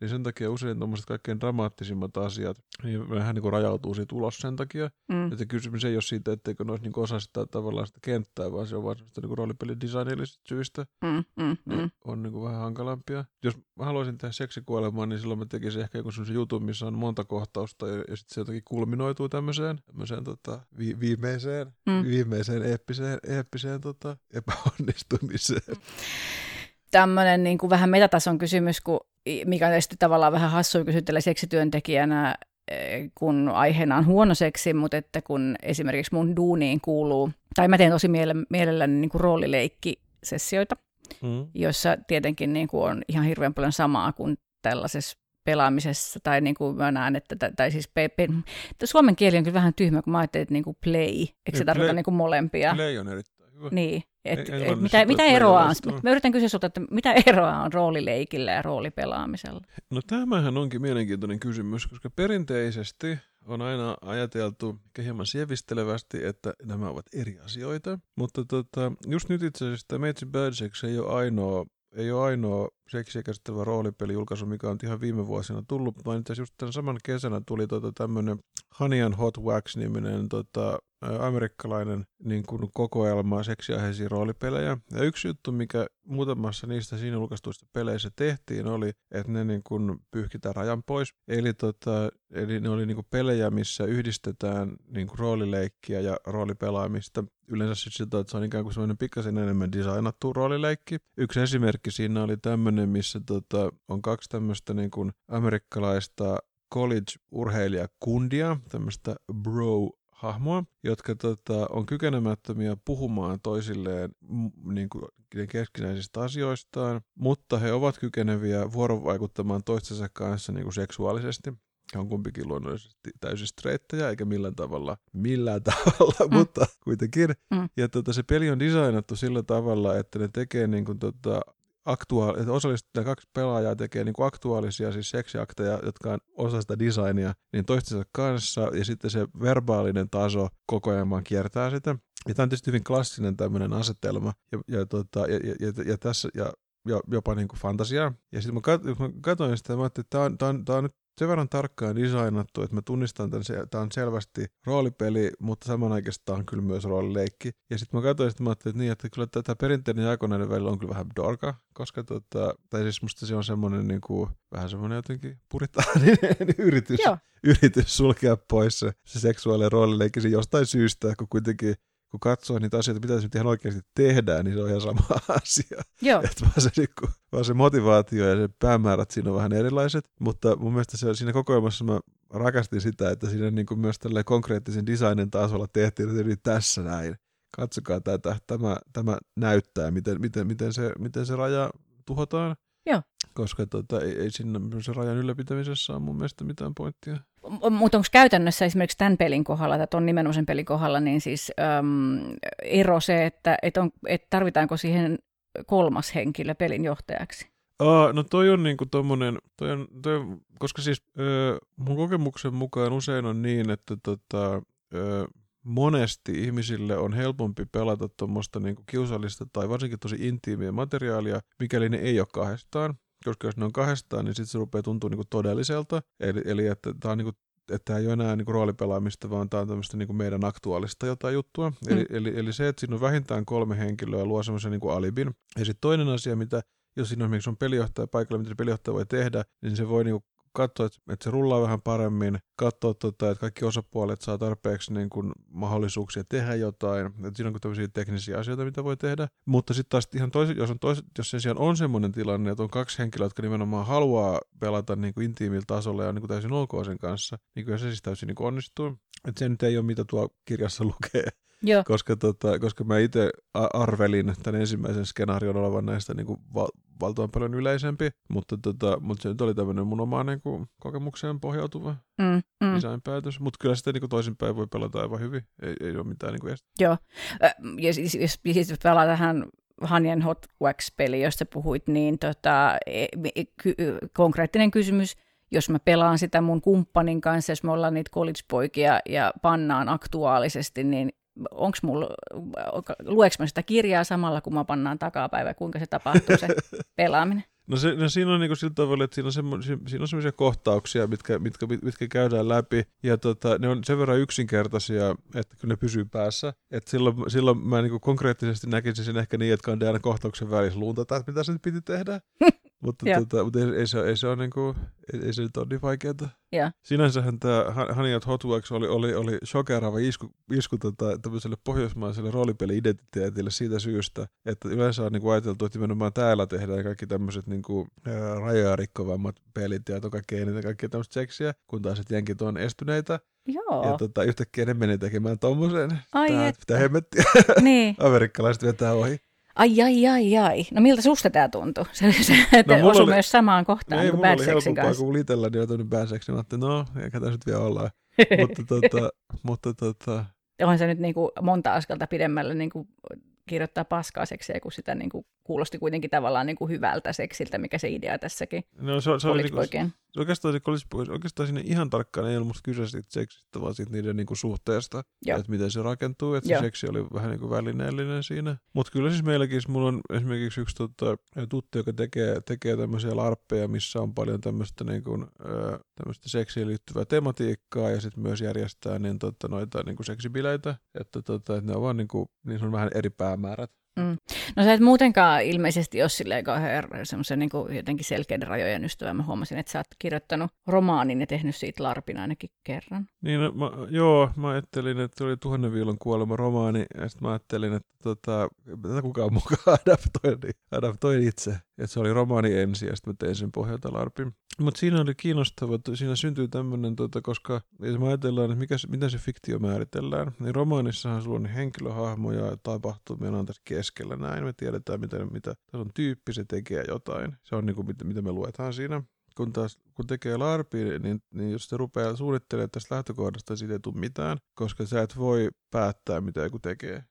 niin sen takia usein tuommoiset kaikkein dramaattisimmat asiat niin vähän niin kuin rajautuu siitä ulos sen takia. Mm. Että kysymys ei ole siitä, etteikö ne olisi niin osa sitä tavallaan sitä kenttää, vaan se on vaan semmoista niin roolipelin designillisista syistä. Mm, mm, niin mm. On niin kuin vähän hankalampia. Jos mä haluaisin tehdä seksikuolemaa, niin silloin mä tekisin ehkä joku semmoisen jutun, missä on monta kohtausta ja, ja sitten se jotenkin kulminoituu tämmöiseen, tämmöiseen tota, vi- viimeiseen, mm. viimeiseen eeppiseen, eeppiseen tota, epäonnistumiseen. Mm tämmöinen niin kuin vähän metatason kysymys, kun, mikä on tietysti tavallaan vähän hassu kysytellä seksityöntekijänä, eh, kun aiheena on huono seksi, mutta että kun esimerkiksi mun duuniin kuuluu, tai mä teen tosi mielelläni niin kuin roolileikkisessioita, mm. joissa tietenkin niin kuin on ihan hirveän paljon samaa kuin tällaisessa pelaamisessa, tai niin kuin mä näen, että, tai siis pe, pe, suomen kieli on kyllä vähän tyhmä, kun mä ajattelin, että niin kuin play, eikö se niin, tarkoita niin kuin molempia? Play on erittäin hyvä. Niin, et, et, mitä, mitä eroa on? Mä yritän kysyä sinulta, että mitä eroa on roolileikillä ja roolipelaamisella? No tämähän onkin mielenkiintoinen kysymys, koska perinteisesti on aina ajateltu hieman sievistelevästi, että nämä ovat eri asioita. Mutta tota, just nyt itse asiassa tämä Meitsi ei ole ainoa ei ole ainoa seksiä käsittelevä roolipelijulkaisu, mikä on ihan viime vuosina tullut, vaan itse just tämän saman kesänä tuli tota tämmöinen Honey and Hot Wax-niminen tota, amerikkalainen niin kuin kokoelma seksiaiheisia roolipelejä. Ja yksi juttu, mikä muutamassa niistä siinä julkaistuista peleissä tehtiin, oli, että ne niin kuin pyyhkitään rajan pois. Eli, tota, eli ne oli niin kuin pelejä, missä yhdistetään niin kuin roolileikkiä ja roolipelaamista. Yleensä sitten sitä, että se on ikään kuin semmoinen pikkasen enemmän designattu roolileikki. Yksi esimerkki siinä oli tämmöinen, missä tota, on kaksi tämmöistä niin kuin amerikkalaista college-urheilijakundia, tämmöistä bro hahmoa, jotka tota, on kykenemättömiä puhumaan toisilleen niin kuin keskinäisistä asioistaan, mutta he ovat kykeneviä vuorovaikuttamaan toistensa kanssa niin kuin seksuaalisesti. He on kumpikin luonnollisesti täysin streittejä, eikä millään tavalla, millään tavalla, mm. mutta kuitenkin. Mm. Ja tota, se peli on designattu sillä tavalla, että ne tekee niin kuin, tota, aktuaali, että osallistutaan kaksi pelaajaa tekee niin kuin aktuaalisia siis seksiakteja, jotka on osa sitä designia, niin toistensa kanssa, ja sitten se verbaalinen taso koko ajan vaan kiertää sitä. Ja tämä on tietysti hyvin klassinen tämmöinen asetelma, ja, ja, tota, ja, ja, ja, ja tässä, ja jopa niin kuin fantasiaa. Ja sitten mä katsoin sitä, mä että tämä on, tämä on, tämä on nyt sen verran tarkkaan designattu, että mä tunnistan tämän, tämä on selvästi roolipeli, mutta samanaikaisesti tämä on kyllä myös roolileikki. Ja sitten mä katsoin, että mä ajattelin, että, niin, että kyllä tämä perinteinen jako näiden välillä on kyllä vähän dorka, koska tota, tai siis musta se on semmoinen niin kuin, vähän semmoinen jotenkin puritaaninen yritys, yritys sulkea pois se, se seksuaalinen roolileikki jostain syystä, kun kuitenkin kun katsoo niitä asioita, mitä se nyt ihan oikeasti tehdään, niin se on ihan sama asia. Joo. Että vaan, se, niin vaan se motivaatio ja se päämäärät siinä on vähän erilaiset, mutta mun mielestä se, siinä kokoelmassa mä rakastin sitä, että siinä niin kuin myös tällä konkreettisen designin tasolla tehtiin, että tässä näin. Katsokaa tätä, tämä, tämä näyttää, miten, miten, miten, se, miten se raja tuhotaan. Joo. Koska tota, ei, ei siinä se rajan ylläpitämisessä ole mun mielestä mitään pointtia. Mutta onko käytännössä esimerkiksi tämän pelin kohdalla, tai tuon nimenomaisen pelin kohdalla, niin siis äm, ero se, että et on, et tarvitaanko siihen kolmas henkilö pelin johtajaksi? Aa, no toi on niinku tommonen, toi on, toi koska siis ö, mun kokemuksen mukaan usein on niin, että tota, ö, monesti ihmisille on helpompi pelata tuommoista niinku kiusallista tai varsinkin tosi intiimiä materiaalia, mikäli ne ei ole kahdestaan. Koska jos ne on kahdestaan, niin sitten se rupeaa tuntua niinku todelliselta. Eli, eli että tämä on niinku että tämä ei ole enää niinku roolipelaamista, vaan tämä on tämmöistä niinku meidän aktuaalista jotain juttua. Mm. Eli, eli, eli se, että siinä on vähintään kolme henkilöä, luo semmoisen niinku alibin. Ja sitten toinen asia, mitä jos siinä on esimerkiksi on pelijohtaja paikalla, mitä pelijohtaja voi tehdä, niin se voi niinku katsoa, että, että se rullaa vähän paremmin, katsoa, tota, että kaikki osapuolet saa tarpeeksi niin kuin, mahdollisuuksia tehdä jotain. Että siinä on tämmöisiä teknisiä asioita, mitä voi tehdä. Mutta sitten taas ihan toiset, jos, on toiset, jos sen sijaan on semmoinen tilanne, että on kaksi henkilöä, jotka nimenomaan haluaa pelata niin kuin intiimillä tasolla ja on niin kuin täysin ok sen kanssa, niin kyllä se siis täysin niin kuin onnistuu. Että se nyt ei ole mitä tuo kirjassa lukee. Joo. Koska, tota, koska mä itse arvelin tämän ensimmäisen skenaarion olevan näistä niin kuin val- valtavan paljon yleisempi, mutta, tota, mutta se nyt oli tämmöinen mun omaan niin kuin, kokemukseen pohjautuva mm, mm. design-päätös. Mutta kyllä sitä niin kuin toisinpäin voi pelata aivan hyvin, ei, ei ole mitään niin kuin estä. Joo, ja siis, jos, siis pelaa tähän Hanjen Hot Wax-peli, josta puhuit, niin tota, e, e, ky- konkreettinen kysymys, jos mä pelaan sitä mun kumppanin kanssa, jos me ollaan niitä college-poikia ja pannaan aktuaalisesti, niin onko mulla, lueks mä sitä kirjaa samalla, kun mä pannaan takapäivä, kuinka se tapahtuu se pelaaminen? No, se, no siinä on niin sillä tavalla, että siinä on, semmo, siinä on semmoisia kohtauksia, mitkä, mitkä, mitkä käydään läpi, ja tota, ne on sen verran yksinkertaisia, että kyllä ne pysyy päässä. Et silloin, silloin mä niin konkreettisesti näkisin sen ehkä niin, että aina kohtauksen välissä luuntata, että mitä se nyt piti tehdä. mutta, tota, mutta ei, ei, se, ei, se ole niin kuin, ei, ei se nyt ole niin vaikeaa. Yeah. Sinänsähän tämä Honey at Hot Wax oli, oli, oli shokeraava isku, isku tota, tämmöiselle pohjoismaiselle roolipeli-identiteetille siitä syystä, että yleensä on niin kuin ajateltu, että nimenomaan täällä tehdään kaikki tämmöiset niin kuin, ää, rajoja rikkovammat pelit ja on kaikkea eniten kaikkea tämmöistä seksiä, kun taas että jenkit on estyneitä. Joo. Ja tota, yhtäkkiä ne meni tekemään tommosen. Ai Tää, että. Mitä hemmettiä. Niin. Amerikkalaiset vetää ohi. Ai, ai, ai, ai. No miltä susta tämä tuntui? Se, se että no, osui oli, myös samaan kohtaan ei, kuin Bad Sexin kanssa. Kun itselläni on tullut Bad mä ajattelin, no, eikä tässä nyt vielä olla. mutta, tota, mutta tota... Onhan se nyt niin kuin monta askelta pidemmälle niin kuin kirjoittaa paskaa seksiä, kun sitä niin kuin kuulosti kuitenkin tavallaan niin kuin hyvältä seksiltä, mikä se idea tässäkin no, se, se oli niin kuin, Oikeastaan se olisi pois. Oikeastaan sinne ihan tarkkaan ei ollut musta kyse siitä seksistä, vaan siitä niiden niinku suhteesta, Joo. että miten se rakentuu, että se seksi oli vähän niinku välineellinen siinä. Mutta kyllä siis meilläkin, mulla on esimerkiksi yksi tota, tuttu, joka tekee, tekee tämmöisiä larppeja, missä on paljon tämmöistä niinku, tämmöistä seksiin liittyvää tematiikkaa ja sitten myös järjestää niin, tota, noita niinku seksibileitä, että, tota, että ne on vaan niinku, niin on vähän eri päämäärät. Mm. No sä et muutenkaan ilmeisesti ole silleen kauhean semmoisen niin jotenkin selkeiden rajojen ystävä. Mä huomasin, että sä oot kirjoittanut romaanin ja tehnyt siitä larpin ainakin kerran. Niin, no, mä, joo, mä ajattelin, että oli tuhannen viilon kuolema romaani, ja sitten mä ajattelin, että tota, tätä kukaan mukaan adaptoin, adaptoin itse. Että se oli romaani ensin, ja sitten mä tein sen pohjalta larpin. Mutta siinä oli kiinnostavaa, että siinä syntyy tämmöinen, tota, koska jos me ajatellaan, että mikä, miten se fiktio määritellään, niin romaanissahan sulla on henkilöhahmoja ja tapahtumia on tässä keskellä näin. Me tiedetään, mitä, mitä tässä on tyyppi, se tekee jotain. Se on niin kuin, mitä, mitä me luetaan siinä kun, taas, kun tekee larpi, niin, niin jos se rupeaa suunnittelemaan tästä lähtökohdasta, siitä ei tule mitään, koska sä et voi päättää, mitä joku tekee.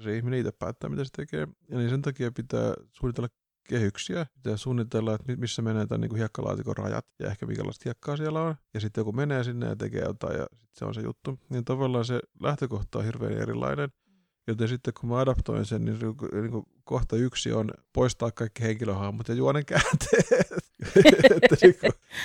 Se ihminen itse päättää, mitä se tekee. Ja niin sen takia pitää suunnitella kehyksiä. Pitää suunnitella, että missä menee tämän niin hiekkalaatikon rajat ja ehkä minkälaista hiekkaa siellä on. Ja sitten joku menee sinne ja tekee jotain ja sitten se on se juttu. Niin tavallaan se lähtökohta on hirveän erilainen. Joten sitten kun mä adaptoin sen, niin, niin kuin kohta yksi on poistaa kaikki henkilöhahmot ja juonen käänteet. niin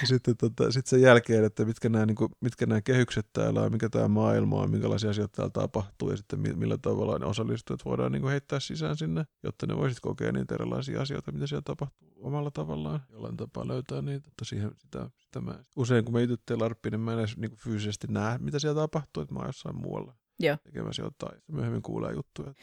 sitten tota, sit sen jälkeen, että mitkä nämä, niin kuin, mitkä nämä kehykset täällä on, mikä tämä maailma on, minkälaisia asioita täällä tapahtuu ja sitten millä tavalla ne osallistujat voidaan niin kuin heittää sisään sinne, jotta ne voisit kokea niitä erilaisia asioita, mitä siellä tapahtuu omalla tavallaan. Jollain tapaa löytää niitä, mutta siihen sitä, sitä mä, usein kun mä itse teen larppi, niin mä en edes niin kuin fyysisesti näe, mitä siellä tapahtuu, että mä oon jossain muualla. Joo. tekemässä jotain. Myöhemmin kuulee juttuja.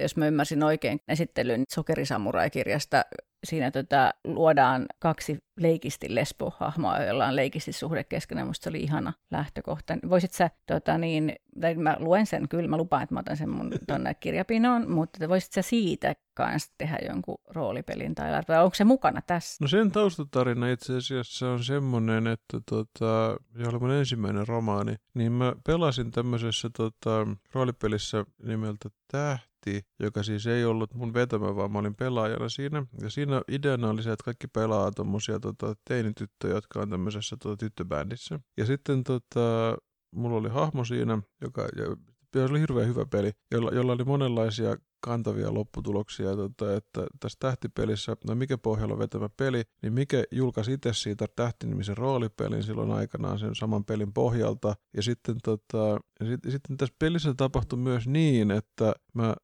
jos mä ymmärsin oikein esittelyn Sokerisamurai-kirjasta, siinä tota, luodaan kaksi leikisti lesbo-hahmoa, joilla on leikisti suhde keskenään. Musta se oli ihana lähtökohta. Voisit sä, tota, niin, tai mä luen sen kyllä, mä lupaan, että mä otan sen mun tonne kirjapinoon, mutta voisit sä siitä kanssa tehdä jonkun roolipelin tai vai onko se mukana tässä? No sen taustatarina itse asiassa on semmoinen, että tota, ja oli mun ensimmäinen romaani, niin mä pelasin tämmöisessä tota, roolipelissä nimeltä Tähti joka siis ei ollut mun vetämä, vaan mä olin pelaajana siinä. Ja siinä ideana oli se, että kaikki pelaa tommosia tota, teinityttöjä, jotka on tämmöisessä tota, tyttöbändissä. Ja sitten tota, mulla oli hahmo siinä, joka, ja se oli hirveän hyvä peli, jolla, jolla oli monenlaisia kantavia lopputuloksia, tota, että tässä tähtipelissä, no mikä pohjalla vetämä peli, niin mikä julkaisi itse siitä tähtinimisen roolipelin silloin aikanaan sen saman pelin pohjalta. Ja sitten, tota, ja sit, sitten tässä pelissä tapahtui myös niin, että mä,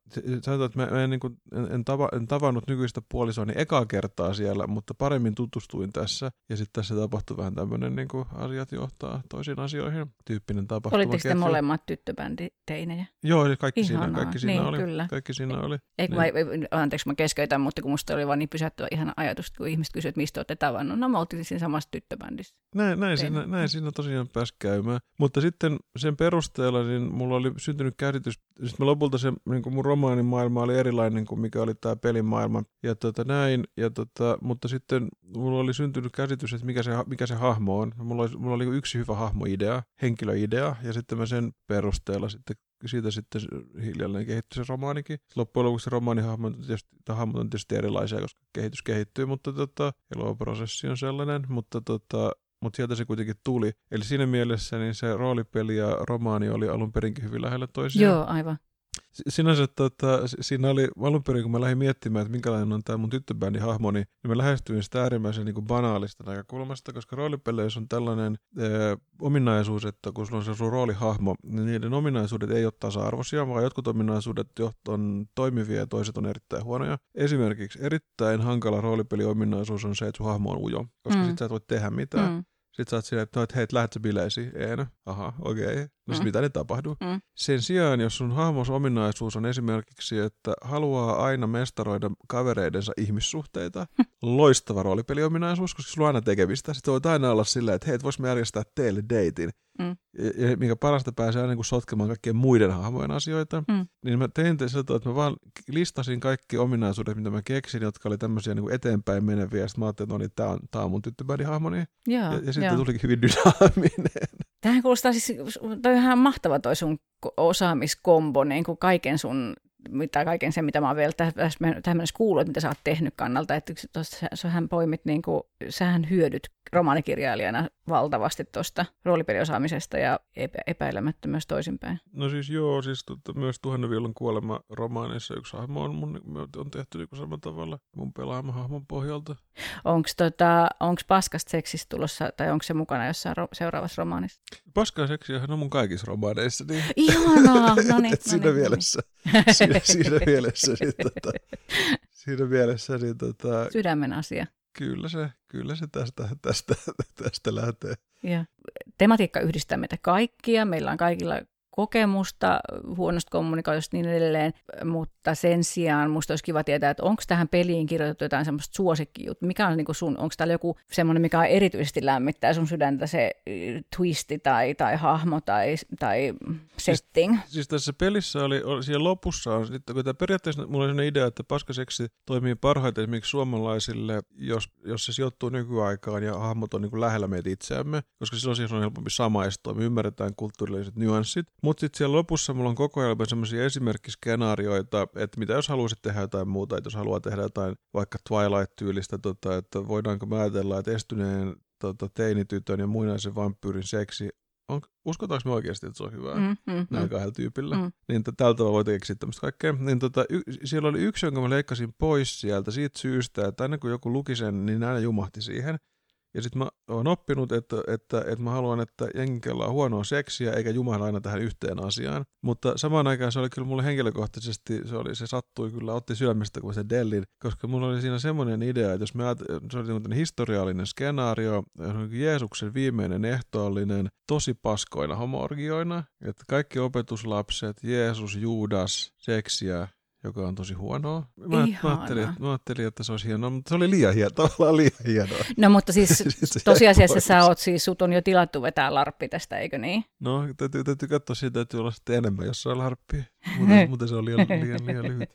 sanotaan, että mä, en, niin kuin, en, en, tava, en tavannut nykyistä puolisoani ekaa kertaa siellä, mutta paremmin tutustuin tässä. Ja sitten tässä tapahtui vähän tämmöinen niin kuin asiat johtaa toisiin asioihin tyyppinen tapahtuma. Olitteko te molemmat tyttöbänditeinejä? Joo, kaikki Ihanaa. siinä, kaikki siinä niin, oli. Kyllä. Kaikki siinä siinä oli. Eikö niin. mä, anteeksi, mä keskeytän, mutta kun musta oli vaan niin pysäyttävä ihan ajatus, kun ihmiset kysyivät, mistä olette tavannut. No, mä oltiin siinä samassa tyttöbändissä. Näin, näin, siinä, näin siinä tosiaan pääsi käymään. Mutta sitten sen perusteella niin mulla oli syntynyt käsitys, sitten lopulta se niin kuin mun romaanin maailma oli erilainen kuin mikä oli tämä pelimaailma. Ja tota, näin, ja tota, mutta sitten mulla oli syntynyt käsitys, että mikä se, mikä se hahmo on. Mulla oli, mulla oli yksi hyvä hahmoidea, henkilöidea, ja sitten mä sen perusteella sitten siitä sitten hiljalleen kehittyi se romaanikin. Loppujen lopuksi se romaanihahmo tietysti, hahmot on tietysti erilaisia, koska kehitys kehittyy, mutta tota, prosessi on sellainen, mutta tota, mutta sieltä se kuitenkin tuli. Eli siinä mielessä niin se roolipeli ja romaani oli alun perinkin hyvin lähellä toisiaan. Joo, aivan sinänsä tota, siinä oli alun perin, kun mä lähdin miettimään, että minkälainen on tämä mun tyttöbändin hahmo, niin, niin mä lähestyin sitä äärimmäisen niin kuin banaalista näkökulmasta, koska roolipeleissä on tällainen ee, ominaisuus, että kun sulla on se sun roolihahmo, niin niiden ominaisuudet ei ole tasa-arvoisia, vaan jotkut ominaisuudet on toimivia ja toiset on erittäin huonoja. Esimerkiksi erittäin hankala roolipeliominaisuus on se, että sun hahmo on ujo, koska mm. sit sä et voi tehdä mitään. Mm. Sitten sä oot silleen, että, no, hei, lähdet sä bileisiin? Ei, no. Aha, okei. Okay. No mm. mitä ne tapahtuu? Mm. Sen sijaan, jos sun hahmos ominaisuus on esimerkiksi, että haluaa aina mestaroida kavereidensa ihmissuhteita, loistava roolipeliominaisuus, koska sulla on aina tekemistä. Sitten voit aina olla silleen, että hei, et vois me järjestää teille deitin. Mm. Ja, ja minkä parasta pääsee aina niin sotkemaan kaikkien muiden hahmojen asioita. Mm. Niin mä tein sillä että mä vaan listasin kaikki ominaisuudet, mitä mä keksin, jotka oli tämmöisiä niin eteenpäin meneviä. Ja sitten mä ajattelin, että no niin, tää on, tää on mun tyttöbädihahmoni. Ja, ja sitten tulikin hyvin dynaaminen. Tähän kuulostaa siis, toi on ihan mahtava toi sun osaamiskombo, niin kuin kaiken sun mitä kaiken sen, mitä mä oon vielä tässä mennessä kuullut, mitä sä oot tehnyt kannalta, että sähän poimit, niin kuin, sähän hyödyt romaanikirjailijana valtavasti tuosta roolipeliosaamisesta ja epä, epäilemättä myös toisinpäin. No siis joo, siis tota, myös Tuhannen viulun kuolema romaaneissa yksi hahmo on, mun, on tehty niin samalla tavalla mun pelaama hahmon pohjalta. Onko tota, paskasta seksistä tulossa, tai onko se mukana jossain ro- seuraavassa romaanissa? Paskaa seksiähän on mun kaikissa romaaneissa. Niin... Ihanaa! No niin, siinä, no niin, mielessä, no niin. siinä, siinä mielessä, niin, tota, siinä mielessä niin, tota... Sydämen asia. Kyllä se, kyllä se tästä, tästä, tästä lähtee. Ja tematiikka yhdistää meitä kaikkia. Meillä on kaikilla kokemusta huonosta kommunikaatiosta niin edelleen, mutta sen sijaan musta olisi kiva tietää, että onko tähän peliin kirjoitettu jotain semmoista suosikkijuttu, mikä on niin sun, onko täällä joku semmoinen, mikä on erityisesti lämmittää sun sydäntä, se twisti tai, tai hahmo tai, tai setting? Siis, siis tässä pelissä oli, oli siellä lopussa on, sitten kun tämä periaatteessa mulla oli sellainen idea, että paskaseksi toimii parhaiten esimerkiksi suomalaisille, jos, jos se sijoittuu nykyaikaan ja hahmot on niin kuin lähellä meitä itseämme, koska silloin siihen on helpompi samaistua, me ymmärretään kulttuurilliset nyanssit, mutta sitten siellä lopussa mulla on koko ajan semmoisia esimerkkiskenaarioita, että mitä jos haluaisit tehdä jotain muuta, että jos haluaa tehdä jotain vaikka Twilight-tyylistä, tota, että voidaanko me ajatella, että estyneen tota, teinitytön ja muinaisen vampyyrin seksi on, uskotaanko me oikeasti, että se on hyvää mm, mm, näillä mm. kahdella tyypillä, mm. niin tältä tavalla voi keksiä tämmöistä kaikkea. Niin tota, y- siellä oli yksi, jonka mä leikkasin pois sieltä siitä syystä, että aina kun joku luki sen, niin aina jumahti siihen. Ja sitten mä oon oppinut, että, että, että mä haluan, että jengellä on huonoa seksiä, eikä Jumala aina tähän yhteen asiaan. Mutta samaan aikaan se oli kyllä mulle henkilökohtaisesti, se, oli, se sattui kyllä, otti sydämestä kuin se Dellin, koska mulla oli siinä semmoinen idea, että jos me se oli historiallinen skenaario, Jeesuksen viimeinen ehtoollinen, tosi paskoina homorgioina, että kaikki opetuslapset, Jeesus, Juudas, seksiä, joka on tosi huonoa. Mä, mä, ajattelin, mä ajattelin, että se olisi hienoa, mutta se oli liian hienoa, tavallaan liian hienoa. No mutta siis, siis tosiasiassa sä oot siis, sut on jo tilattu vetää larppi tästä, eikö niin? No täytyy, täytyy katsoa siitä, täytyy olla sitten enemmän jossain larppia, mutta, mutta se on liian, liian, liian lyhyt.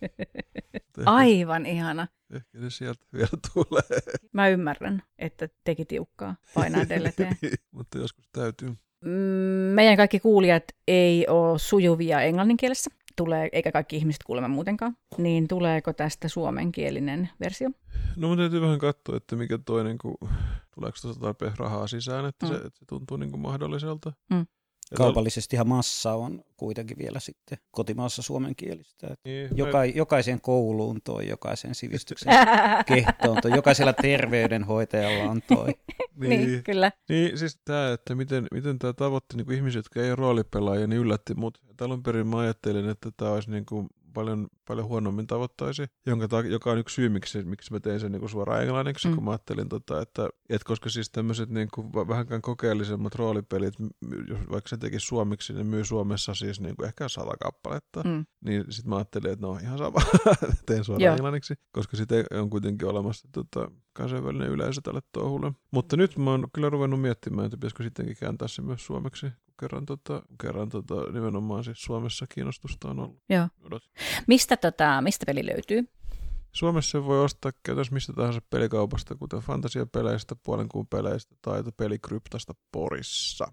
Ehkä, Aivan ihana. Ehkä se sieltä vielä tulee. Mä ymmärrän, että teki tiukkaa painaa deleteen. mutta joskus täytyy. Mm, meidän kaikki kuulijat ei ole sujuvia englanninkielessä tulee, eikä kaikki ihmiset kuulemma muutenkaan, niin tuleeko tästä suomenkielinen versio? No mun täytyy vähän katsoa, että mikä toi, niin kuin, tuleeko tuosta tarpeeksi rahaa sisään, että, mm. se, että se tuntuu niin kuin mahdolliselta. Mm. Kaupallisestihan massa on kuitenkin vielä sitten kotimaassa suomenkielistä. Niin, Joka, me... Jokaisen kouluun toi, jokaisen sivistyksen kehtoon toi, jokaisella terveydenhoitajalla on toi. niin, niin, kyllä. Niin, siis tämä, että miten, miten tämä tavoitti niin ihmiset, jotka ei ole roolipelaajia, niin yllätti mut. Alun perin mä ajattelin, että tämä olisi niin kuin paljon, paljon huonommin tavoittaisi, jonka ta- joka on yksi syy, miksi, miksi mä tein sen niin kuin suoraan englanniksi, mm. kun mä ajattelin, tota, että, että koska siis tämmöiset niin kuin vähänkään kokeellisemmat roolipelit, jos vaikka se teki suomeksi, niin myy Suomessa siis niin kuin ehkä sata kappaletta, mm. niin sitten mä ajattelin, että no ihan sama, teen suoraan Joo. englanniksi, koska sitten on kuitenkin olemassa tota, kansainvälinen yleisö tälle touhulle. Mutta nyt mä oon kyllä ruvennut miettimään, että pitäisikö sittenkin kääntää se myös suomeksi, kerran, tota, kerran tota, nimenomaan siis Suomessa kiinnostusta on ollut. Joo. Mistä, tota, mistä peli löytyy? Suomessa voi ostaa käytännössä mistä tahansa pelikaupasta, kuten fantasiapeleistä, puolen kuun peleistä tai pelikryptasta Porissa.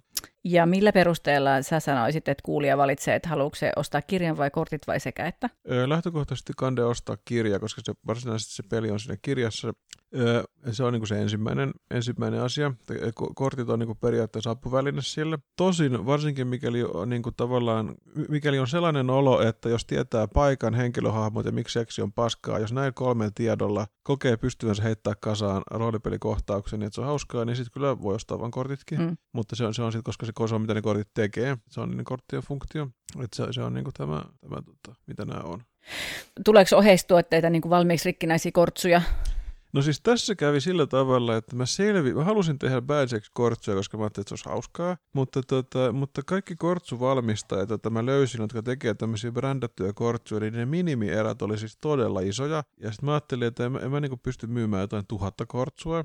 Ja millä perusteella sä sanoisit, että kuulija valitsee, että haluatko se ostaa kirjan vai kortit vai sekä että? Lähtökohtaisesti kande ostaa kirja, koska se varsinaisesti se peli on siinä kirjassa. Se on niin se ensimmäinen, ensimmäinen asia. Kortit on niin periaatteessa apuväline sille. Tosin varsinkin mikäli on, niin kuin tavallaan, mikäli on sellainen olo, että jos tietää paikan, henkilöhahmot ja miksi seksi on paskaa, jos näin kolmen tiedolla kokee pystyvänsä heittää kasaan roolipelikohtauksen, niin että se on hauskaa, niin sitten kyllä voi ostaa vain kortitkin. Mm. Mutta se on, se on sitten, koska se, on mitä ne kortit tekee, se on niiden korttien funktio. Että se, se on niin kuin tämä, tämä tota, mitä nämä on. Tuleeko oheistuotteita niin kuin valmiiksi rikkinäisiä kortsuja No siis tässä kävi sillä tavalla, että mä selvi, mä halusin tehdä Badgex kortsuja, koska mä ajattelin, että se olisi hauskaa, mutta, tota, mutta kaikki kortsuvalmistajat, joita mä löysin, jotka tekee tämmöisiä brändättyjä kortsuja, niin ne minimierät oli siis todella isoja, ja sitten mä ajattelin, että en, en mä niin pysty myymään jotain tuhatta kortsua,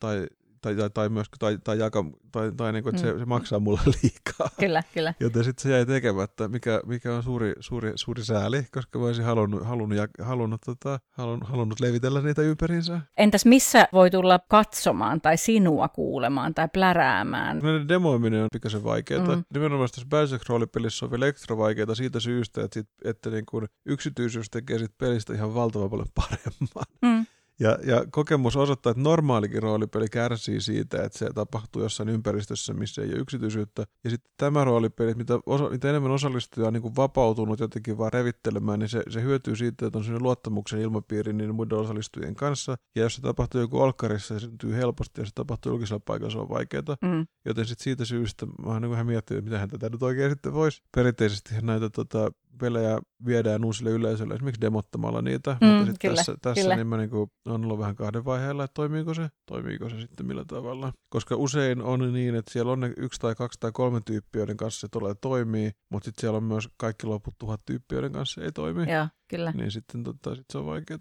tai tai, tai, tai, myös, tai, tai, jaka, tai, tai niin kuin, että mm. se, se, maksaa mulle liikaa. Kyllä, kyllä. Joten sitten se jäi tekemättä, mikä, mikä on suuri, suuri, suuri sääli, koska mä olisin halunnut, halunnut, halunnut, tota, halunnut, halunnut levitellä niitä ympäriinsä. Entäs missä voi tulla katsomaan tai sinua kuulemaan tai pläräämään? Näiden demoiminen on pikaisen vaikeaa. Mm. Nimenomaan tässä Bioshock roolipelissä on vielä ekstra vaikeaa siitä syystä, että, sit, että niin kuin yksityisyys tekee sit pelistä ihan valtavan paljon paremman. Mm. Ja, ja kokemus osoittaa, että normaalikin roolipeli kärsii siitä, että se tapahtuu jossain ympäristössä, missä ei ole yksityisyyttä. Ja sitten tämä roolipeli, mitä, osa, mitä enemmän osallistujia on niin kuin vapautunut jotenkin vaan revittelemään, niin se, se hyötyy siitä, että on sellainen luottamuksen ilmapiiri niin muiden osallistujien kanssa. Ja jos se tapahtuu joku olkkarissa, se syntyy helposti, ja se tapahtuu julkisella paikalla, se on vaikeaa. Mm. Joten sitten siitä syystä mä oon niin vähän miettinyt, että mitähän tätä nyt oikein sitten voisi. Perinteisesti näitä tota, pelejä viedään uusille yleisölle esimerkiksi demottamalla niitä, mm, mutta sitten tässä, tässä kyllä. niin mä niin kuin, on ollut vähän kahden vaiheella, että toimiiko se, toimiiko se sitten millä tavalla. Koska usein on niin, että siellä on ne yksi tai kaksi tai kolme tyyppiä, joiden kanssa se tulee toimii, mutta sitten siellä on myös kaikki loput tuhat tyyppiä, joiden kanssa se ei toimi. Joo, kyllä. Niin sitten tota, sit se on vaikeaa.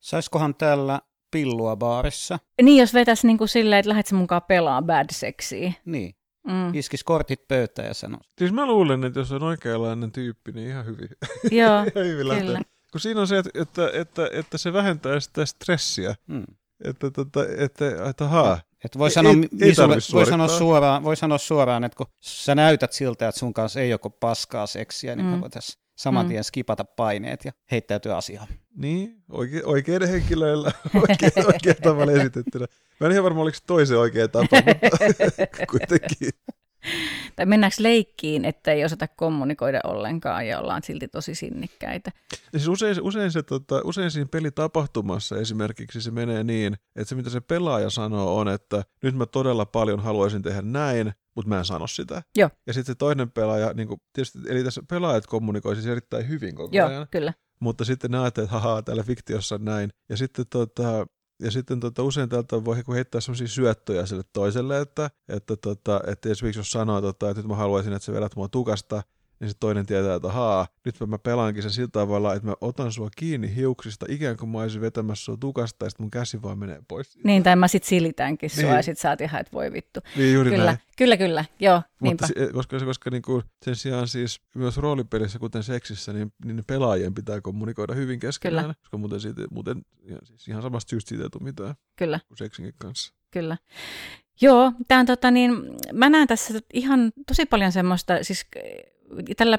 Saisikohan täällä pillua baarissa? Niin, jos vetäisi niin kuin silleen, että lähdet mukaan pelaa bad sexiä. Niin. Mm. Iskis kortit pöytään ja sanoi. Siis mä luulen, että jos on oikeanlainen tyyppi, niin ihan hyvin. Joo, ihan hyvin kyllä. Kun siinä on se, että, että, että, että se vähentää sitä stressiä. Mm. Että, että, että, että haa, et voi, sanoa, ei, ei sulle, voi, sanoa suoraan, voi sanoa suoraan, että kun sä näytät siltä, että sun kanssa ei joko paskaa seksiä, niin mm. voitaisiin saman tien mm. skipata paineet ja heittäytyä asiaan. Niin, oike, oikein henkilöillä, oikein, oikein tavalla esitettynä. Mä en ihan varma, oliko toisen oikea tapa, mutta kuitenkin. Tai mennäänkö leikkiin, että ei osata kommunikoida ollenkaan ja ollaan silti tosi sinnikkäitä? Siis usein, usein, se, tota, usein siinä pelitapahtumassa esimerkiksi se menee niin, että se mitä se pelaaja sanoo on, että nyt mä todella paljon haluaisin tehdä näin, mutta mä en sano sitä. Joo. Ja sitten se toinen pelaaja, niin kuin, tietysti, eli tässä pelaajat kommunikoi siis erittäin hyvin koko Joo, ajan. kyllä. Mutta sitten ne ajattelee, että haha, täällä fiktiossa on näin. Ja sitten tota, ja sitten tota, usein täältä voi heittää sellaisia syöttöjä sille toiselle, että, että, tota, että esimerkiksi jos sanoo, tota, että nyt mä haluaisin, että sä vedät mua tukasta, niin se toinen tietää, että haa, nyt mä pelaankin sen sillä tavalla, että mä otan sua kiinni hiuksista, ikään kuin mä olisin vetämässä sua tukasta, ja sitten mun käsi vaan menee pois. Siitä. Niin, tai mä sit silitänkin sua, niin. ja sit sä oot ihan, että voi vittu. Niin, juuri kyllä, näin. kyllä, kyllä, joo, Mutta se, koska, koska niin kuin sen sijaan siis myös roolipelissä, kuten seksissä, niin, niin pelaajien pitää kommunikoida hyvin keskenään, kyllä. koska muuten, siitä, muuten ihan, siis ihan samasta syystä siitä ei tule mitään kyllä. kuin seksinkin kanssa. Kyllä. Joo, tämän, tota, niin, mä näen tässä ihan tosi paljon semmoista, siis tällä,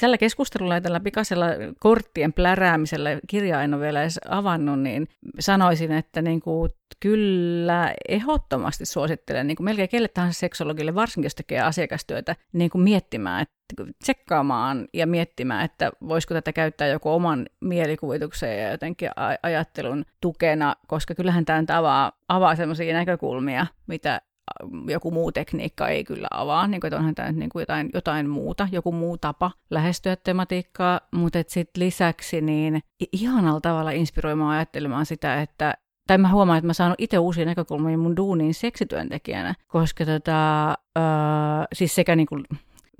tällä keskustelulla ja tällä pikaisella korttien pläräämisellä, kirjaa en ole vielä edes avannut, niin sanoisin, että niin kuin, kyllä ehdottomasti suosittelen niin kuin melkein kelle tahansa seksologille, varsinkin jos tekee asiakastyötä, niin kuin miettimään, että tsekkaamaan ja miettimään, että voisiko tätä käyttää joku oman mielikuvituksen ja jotenkin ajattelun tukena, koska kyllähän tämä avaa, avaa sellaisia näkökulmia, mitä joku muu tekniikka ei kyllä avaa, niin kuin, että onhan tämä niin kuin jotain, jotain muuta, joku muu tapa lähestyä tematiikkaa, mutta sitten lisäksi niin ihanalla tavalla inspiroimaan ajattelemaan sitä, että tai mä huomaan, että mä saan itse uusia näkökulmia mun duuniin seksityöntekijänä, koska tota, öö, siis sekä niin kuin,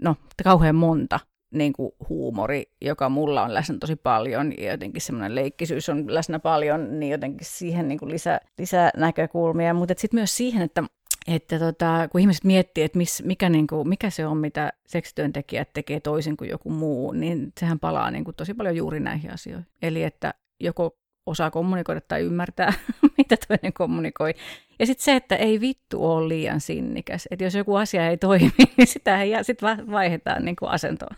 no, kauhean monta niin kuin huumori, joka mulla on läsnä tosi paljon, ja jotenkin semmoinen leikkisyys on läsnä paljon, niin jotenkin siihen niin kuin lisä, näkökulmia, mutta sitten myös siihen, että että tota, kun ihmiset miettii, että mis, mikä, niin kuin, mikä se on, mitä seksityöntekijät tekee toisin kuin joku muu, niin sehän palaa niin kuin tosi paljon juuri näihin asioihin. Eli että joko osaa kommunikoida tai ymmärtää, mitä toinen kommunikoi. Ja sitten se, että ei vittu ole liian sinnikäs. Että jos joku asia ei toimi, niin sitä ei sitten vaihdetaan niin kuin asentoon.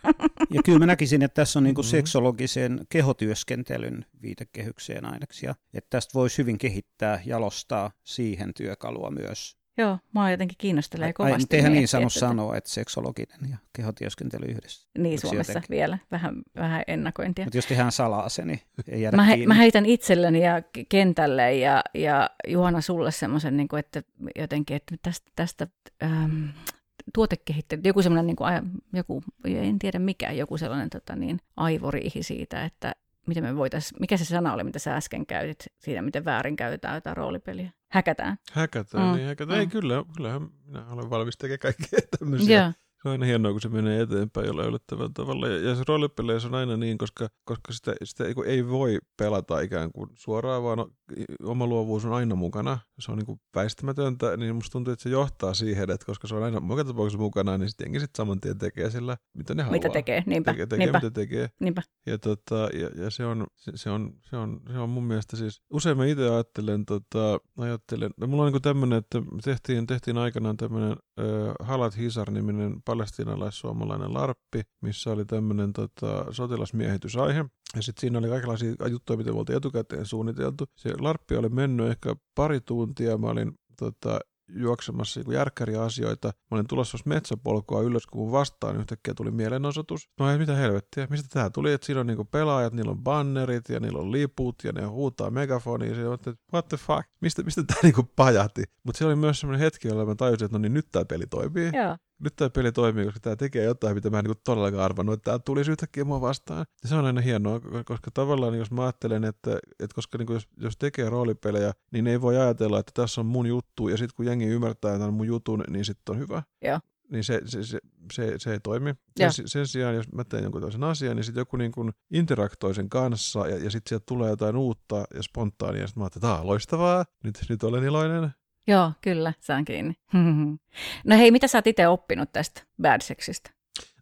Ja kyllä mä näkisin, että tässä on niin kuin mm-hmm. seksologisen kehotyöskentelyn viitekehykseen aineksia. Että tästä voisi hyvin kehittää, jalostaa siihen työkalua myös. Joo, mua jotenkin kiinnostelee kovasti. Ai, eihän niin sano sanoa, että seksologinen ja kehotyöskentely yhdessä. Niin, Suomessa jotenkin. vielä vähän, vähän ennakointia. Mutta jos tehdään salaa se, niin ei jäädä mä, he, mä heitän itselleni ja kentälle ja, ja Juhana sulle semmoisen, niin että jotenkin, että tästä, tästä ähm, tuotekehittely, joku semmoinen, niin kuin, joku, en tiedä mikä, joku sellainen tota, niin, aivoriihi siitä, että miten me voitais, mikä se sana oli, mitä sä äsken käytit siitä, miten väärin käytetään jotain roolipeliä? Häkätään. Häkätään, mm. niin häkätään. Mm. Ei kyllä, kyllähän minä olen valmis tekemään kaikkea tämmöisiä. Yeah se on aina hienoa, kun se menee eteenpäin jollain yllättävällä tavalla. Ja, ja se roolipeleissä on aina niin, koska, koska sitä, sitä ei, ei voi pelata ikään kuin suoraan, vaan oma luovuus on aina mukana. Se on niin kuin väistämätöntä, niin musta tuntuu, että se johtaa siihen, että koska se on aina joka tapauksessa mukana, niin sitten sit saman tien tekee sillä, mitä ne haluaa. Mitä tekee, niinpä. Tekee, tekee niinpä. mitä tekee. Niinpä. Ja, tota, ja, ja se, on, se, se, on, se, on, se on mun mielestä siis, usein mä itse ajattelen, tota, ajattelen, mulla on niin tämmöinen, että tehtiin, tehtiin aikanaan tämmöinen Halat Hisar-niminen palestinalais suomalainen larppi, missä oli tämmöinen tota, sotilasmiehitysaihe. Ja sitten siinä oli kaikenlaisia juttuja, mitä me oltiin etukäteen suunniteltu. Se larppi oli mennyt ehkä pari tuntia. Mä olin tota, juoksemassa niin järkkäriä asioita. Mä olin tulossa metsäpolkua ylös, kun vastaan yhtäkkiä tuli mielenosoitus. No ei mitä helvettiä, mistä tämä tuli? Että siinä on niin pelaajat, niillä on bannerit ja niillä on liput ja ne huutaa megafoniin. Ja että what the fuck, mistä, mistä tämä niin pajati? Mutta se oli myös semmoinen hetki, jolla mä tajusin, että no niin nyt tämä peli toimii. Joo nyt tämä peli toimii, koska tämä tekee jotain, mitä mä en niin todellakaan arvannut, että tämä tulisi yhtäkkiä mua vastaan. Ja se on aina hienoa, koska tavallaan jos mä ajattelen, että, että koska niin jos, jos tekee roolipelejä, niin ei voi ajatella, että tässä on mun juttu, ja sitten kun jengi ymmärtää tämän mun jutun, niin sitten on hyvä. Joo. Niin se, se, se, se, se ei toimi. Sen, sen sijaan, jos mä teen jonkun toisen asian, niin sitten joku niin kuin interaktoi sen kanssa, ja, ja sitten sieltä tulee jotain uutta ja spontaania, ja sitten mä ajattelin, että loistavaa, nyt, nyt olen iloinen. Joo, kyllä, saan kiinni. no hei, mitä sä oot itse oppinut tästä bad sexistä?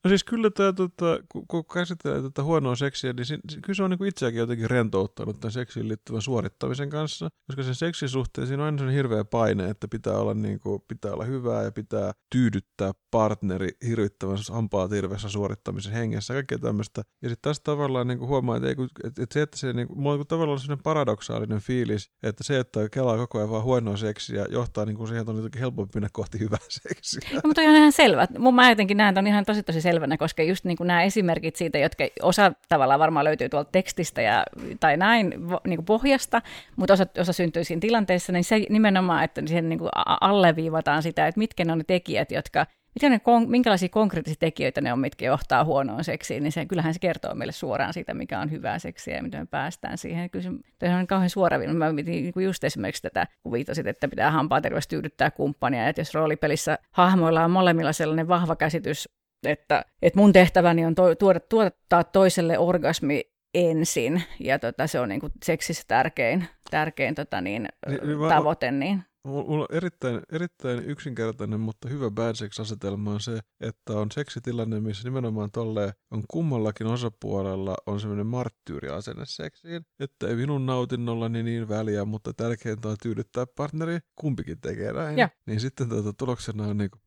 No siis kyllä tämä, tota, kun käsitellään tätä huonoa seksiä, niin si- kyllä se on niin itseäkin jotenkin rentouttanut tämän seksiin liittyvän suorittamisen kanssa, koska sen seksin suhteen siinä on aina sellainen hirveä paine, että pitää olla, niin kuin, pitää olla hyvää ja pitää tyydyttää partneri hirvittävän hampaa tirvessä suorittamisen hengessä, kaikkea tämmöistä. Ja sitten tässä tavallaan niin kuin huomaa, että, ei, että, että se, että se niin kuin, mulla on tavallaan sellainen paradoksaalinen fiilis, että se, että kelaa koko ajan vaan huonoa seksiä, johtaa niin kuin siihen, että on jotenkin helpompi mennä kohti hyvää seksiä. No, mutta on ihan selvä. Mun mä jotenkin näen, että on ihan tosi tosi selvänä, koska just niin kuin nämä esimerkit siitä, jotka osa tavallaan varmaan löytyy tuolta tekstistä ja, tai näin niin kuin pohjasta, mutta osa, osa syntyy siinä tilanteessa, niin se nimenomaan, että siihen niin kuin alleviivataan sitä, että mitkä ne on ne tekijät, jotka mitkä ne, minkälaisia konkreettisia tekijöitä ne on, mitkä johtaa huonoon seksiin, niin se, kyllähän se kertoo meille suoraan siitä, mikä on hyvää seksiä ja miten me päästään siihen. Kyllä se on kauhean suora. Mä niin just esimerkiksi tätä, kun viitasit, että pitää hampaa terveys tyydyttää kumppania, että jos roolipelissä hahmoilla on molemmilla sellainen vahva käsitys että, että mun tehtäväni on to, tuoda, tuottaa toiselle orgasmi ensin, ja tota, se on niin kuin seksissä tärkein, tärkein tota niin, niin, niin tavoite. Niin. Mulla on erittäin, erittäin yksinkertainen, mutta hyvä bad sex-asetelma on se, että on seksitilanne, missä nimenomaan tolle on kummallakin osapuolella on semmoinen marttyyriasenne seksiin, että ei minun nautinnolla niin, niin väliä, mutta tärkeintä on tyydyttää partneri, kumpikin tekee näin. Ja. Niin sitten tuota, tuloksena on niinku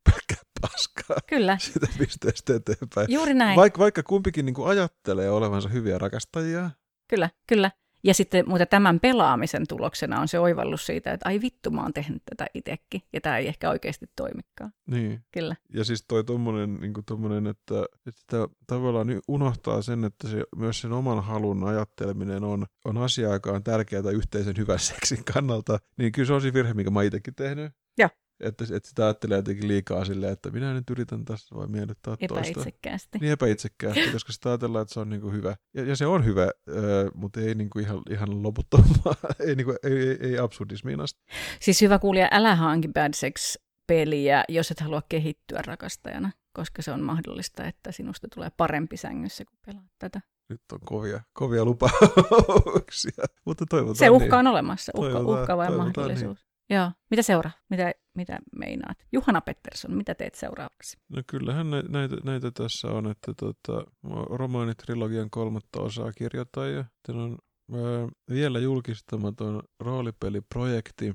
paskaa. Kyllä. Sitä pisteestä eteenpäin. Juuri näin. Vaik, vaikka kumpikin niinku ajattelee olevansa hyviä rakastajia. Kyllä, kyllä. Ja sitten mutta tämän pelaamisen tuloksena on se oivallus siitä, että ai vittu, mä oon tehnyt tätä itsekin, ja tämä ei ehkä oikeasti toimikaan. Niin. Kyllä. Ja siis toi tommonen, niin tommonen että, että tavallaan unohtaa sen, että se, myös sen oman halun ajatteleminen on, on asia, joka on tärkeää yhteisen hyvän seksin kannalta, niin kyllä se on se virhe, mikä mä itsekin tehnyt. Joo. Että, että sitä ajattelee jotenkin liikaa silleen, että minä nyt yritän tässä vai miellyttää toista. Epäitsekkäästi. Niin epäitsekkäästi, koska sitä ajatellaan, että se on niinku hyvä. Ja, ja se on hyvä, äh, mutta ei niinku ihan, ihan loputtomaan, ei, niinku, ei, ei, ei absurdismiin asti. Siis hyvä kuulija, älä hanki Bad Sex peliä, jos et halua kehittyä rakastajana, koska se on mahdollista, että sinusta tulee parempi sängyssä, kun pelaat tätä. Nyt on kovia, kovia lupauksia, mutta toivotaan Se uhka niin. on olemassa, uhka, uhka vai mahdollisuus. Niin. Joo. Mitä seuraa? Mitä, mitä meinaat? Juhana Pettersson, mitä teet seuraavaksi? No kyllähän näitä, näitä tässä on, että tota, romaanitrilogian kolmatta osaa kirjoitan ja on ää, vielä julkistamaton roolipeliprojekti,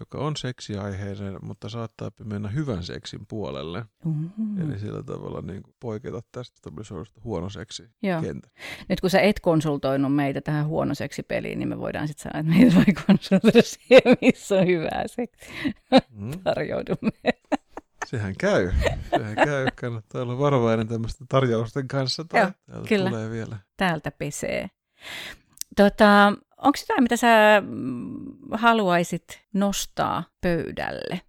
joka on seksiaiheinen, mutta saattaa mennä hyvän seksin puolelle. Mm-hmm. Eli sillä tavalla niin kuin poiketa tästä stabilisoidusta huono seksi kentä. Nyt kun sä et konsultoinut meitä tähän huono seksipeliin, niin me voidaan sitten sanoa, että meitä voi konsultoida siihen, missä on hyvää seksi. Mm. Tarjoudumme. Sehän käy. Sehän käy. Kannattaa olla varovainen tämmöisten tarjousten kanssa. Tai Joo, täältä kyllä. tulee vielä. Täältä pesee. Tota, onko jotain, mitä sä mm, haluaisit nostaa pöydälle?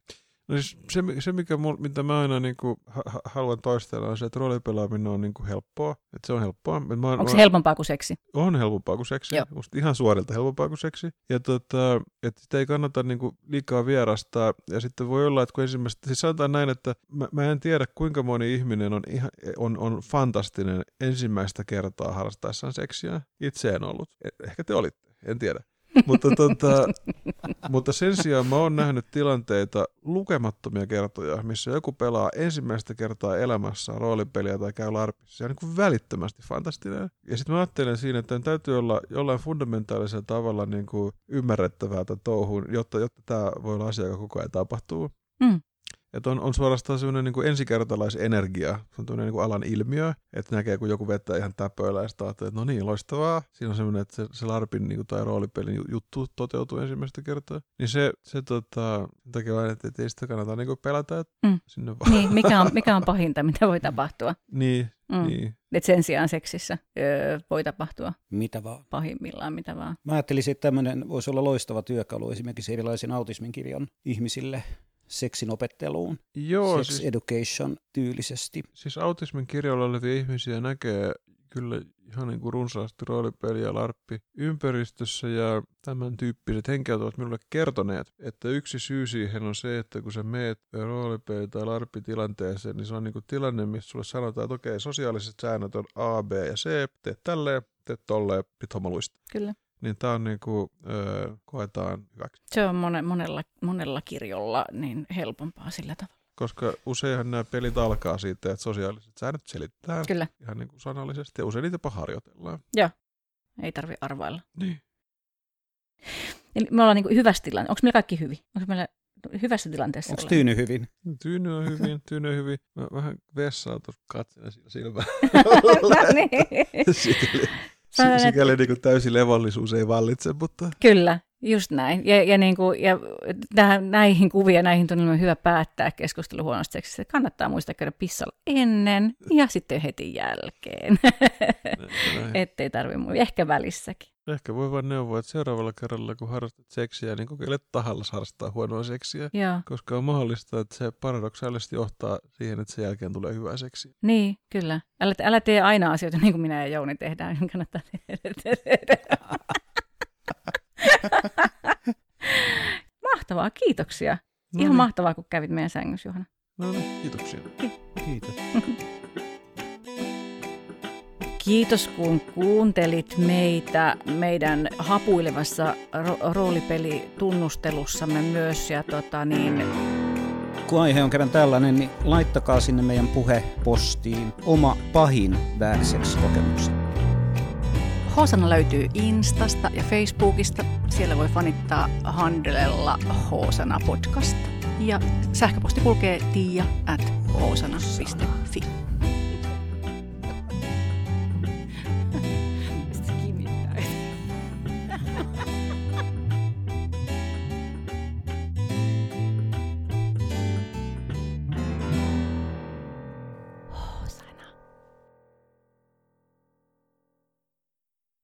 No siis se, se mikä mul, mitä mä aina niin kuin, ha, haluan toistella, on se, että roolipelaaminen on niin kuin helppoa. Että se on helppoa. Mä, Onko se helpompaa kuin seksi? On helpompaa kuin seksi. Joo. Musta ihan suorilta helpompaa kuin seksi. Ja tota, että sitä ei kannata niin kuin liikaa vierastaa. Ja sitten voi olla, että kun ensimmäistä, siis sanotaan näin, että mä, mä en tiedä kuinka moni ihminen on, ihan, on, on fantastinen ensimmäistä kertaa harrastaessaan seksiä. Itse en ollut. Eh, ehkä te olitte, en tiedä mutta, tota, mutta sen sijaan mä oon nähnyt tilanteita lukemattomia kertoja, missä joku pelaa ensimmäistä kertaa elämässä roolipeliä tai käy larpissa. Se on niin kuin välittömästi fantastinen. Ja sitten mä ajattelen siinä, että täytyy olla jollain fundamentaalisella tavalla niin kuin ymmärrettävää tämän touhuun, jotta, jotta tämä voi olla asia, joka koko ajan tapahtuu. Mm. Että on, on suorastaan sellainen niin ensikertalaisenergia, se on tämmöinen niin alan ilmiö, että näkee, kun joku vetää ihan täpöillä ja ajattelee, että no niin, loistavaa. Siinä on semmoinen, että se, se LARPin niin kuin, tai roolipelin juttu toteutuu ensimmäistä kertaa. Niin se, se tota, takia vain, että, että ei sitä kannata niin kuin pelätä, että mm. sinne vaan. Niin, mikä on, mikä on pahinta, mitä voi tapahtua. niin, mm. niin. Et sen sijaan seksissä öö, voi tapahtua mitä vaan. pahimmillaan mitä vaan. Mä ajattelisin, että tämmöinen voisi olla loistava työkalu esimerkiksi erilaisen autismin kirjan ihmisille seksin opetteluun, Joo, sex siis, education tyylisesti. Siis autismin kirjoilla olevia ihmisiä näkee kyllä ihan niin kuin runsaasti roolipeli ja larppi ympäristössä ja tämän tyyppiset henkilöt ovat minulle kertoneet, että yksi syy siihen on se, että kun sä meet roolipeli- tai larppitilanteeseen, niin se on niin kuin tilanne, missä sulle sanotaan, että okei, sosiaaliset säännöt on A, B ja C, teet tälleen, teet tolleen, pit Kyllä niin tämä on niin kuin, öö, koetaan hyväksi. Se on mone, monella, monella kirjolla niin helpompaa sillä tavalla. Koska useinhan nämä pelit alkaa siitä, että sosiaaliset säännöt selitetään Kyllä. ihan niin kuin sanallisesti ja usein niitä jopa harjoitellaan. Joo, ei tarvi arvailla. Niin. Eli me ollaan niin kuin hyvässä tilanteessa. Onko meillä kaikki hyvin? Onko meillä hyvässä tilanteessa? Onko Tyyny hyvin? Tyyny on hyvin, Tyyny on hyvin. Mä vähän vessaa tuossa katsena silmään. no niin. Sikäli, sikäli niin kuin täysi levollisuus ei vallitse, mutta... Kyllä, just näin. Ja, ja, niin kuin, ja tähän, näihin kuvia, näihin on hyvä päättää keskustelu huonosta seksistä. Kannattaa muistaa käydä pissalla ennen ja sitten heti jälkeen. Ettei tarvi muu. Ehkä välissäkin. Ehkä voi vain neuvoa, että seuraavalla kerralla, kun harrastat seksiä, niin kokeile tahalla harrastaa huonoa seksiä. Joo. Koska on mahdollista, että se paradoksaalisesti johtaa siihen, että sen jälkeen tulee hyvää seksiä. Niin, kyllä. Älä, älä tee aina asioita niin kuin minä ja Jouni tehdään. Kannattaa tehdä. mahtavaa, kiitoksia. Ihan niin. mahtavaa, kun kävit meidän sängyssä, Johanna. No niin, kiitoksia. Kiitos. Kiitos kun kuuntelit meitä meidän hapuilevassa ro- roolipelitunnustelussamme myös. Ja tota niin... Kun aihe on kerran tällainen, niin laittakaa sinne meidän puhepostiin oma pahin vääriseksi-kokemus. Hosana löytyy Instasta ja Facebookista. Siellä voi fanittaa handelella Hosana podcast. Ja sähköposti kulkee tiia at hosana.fi.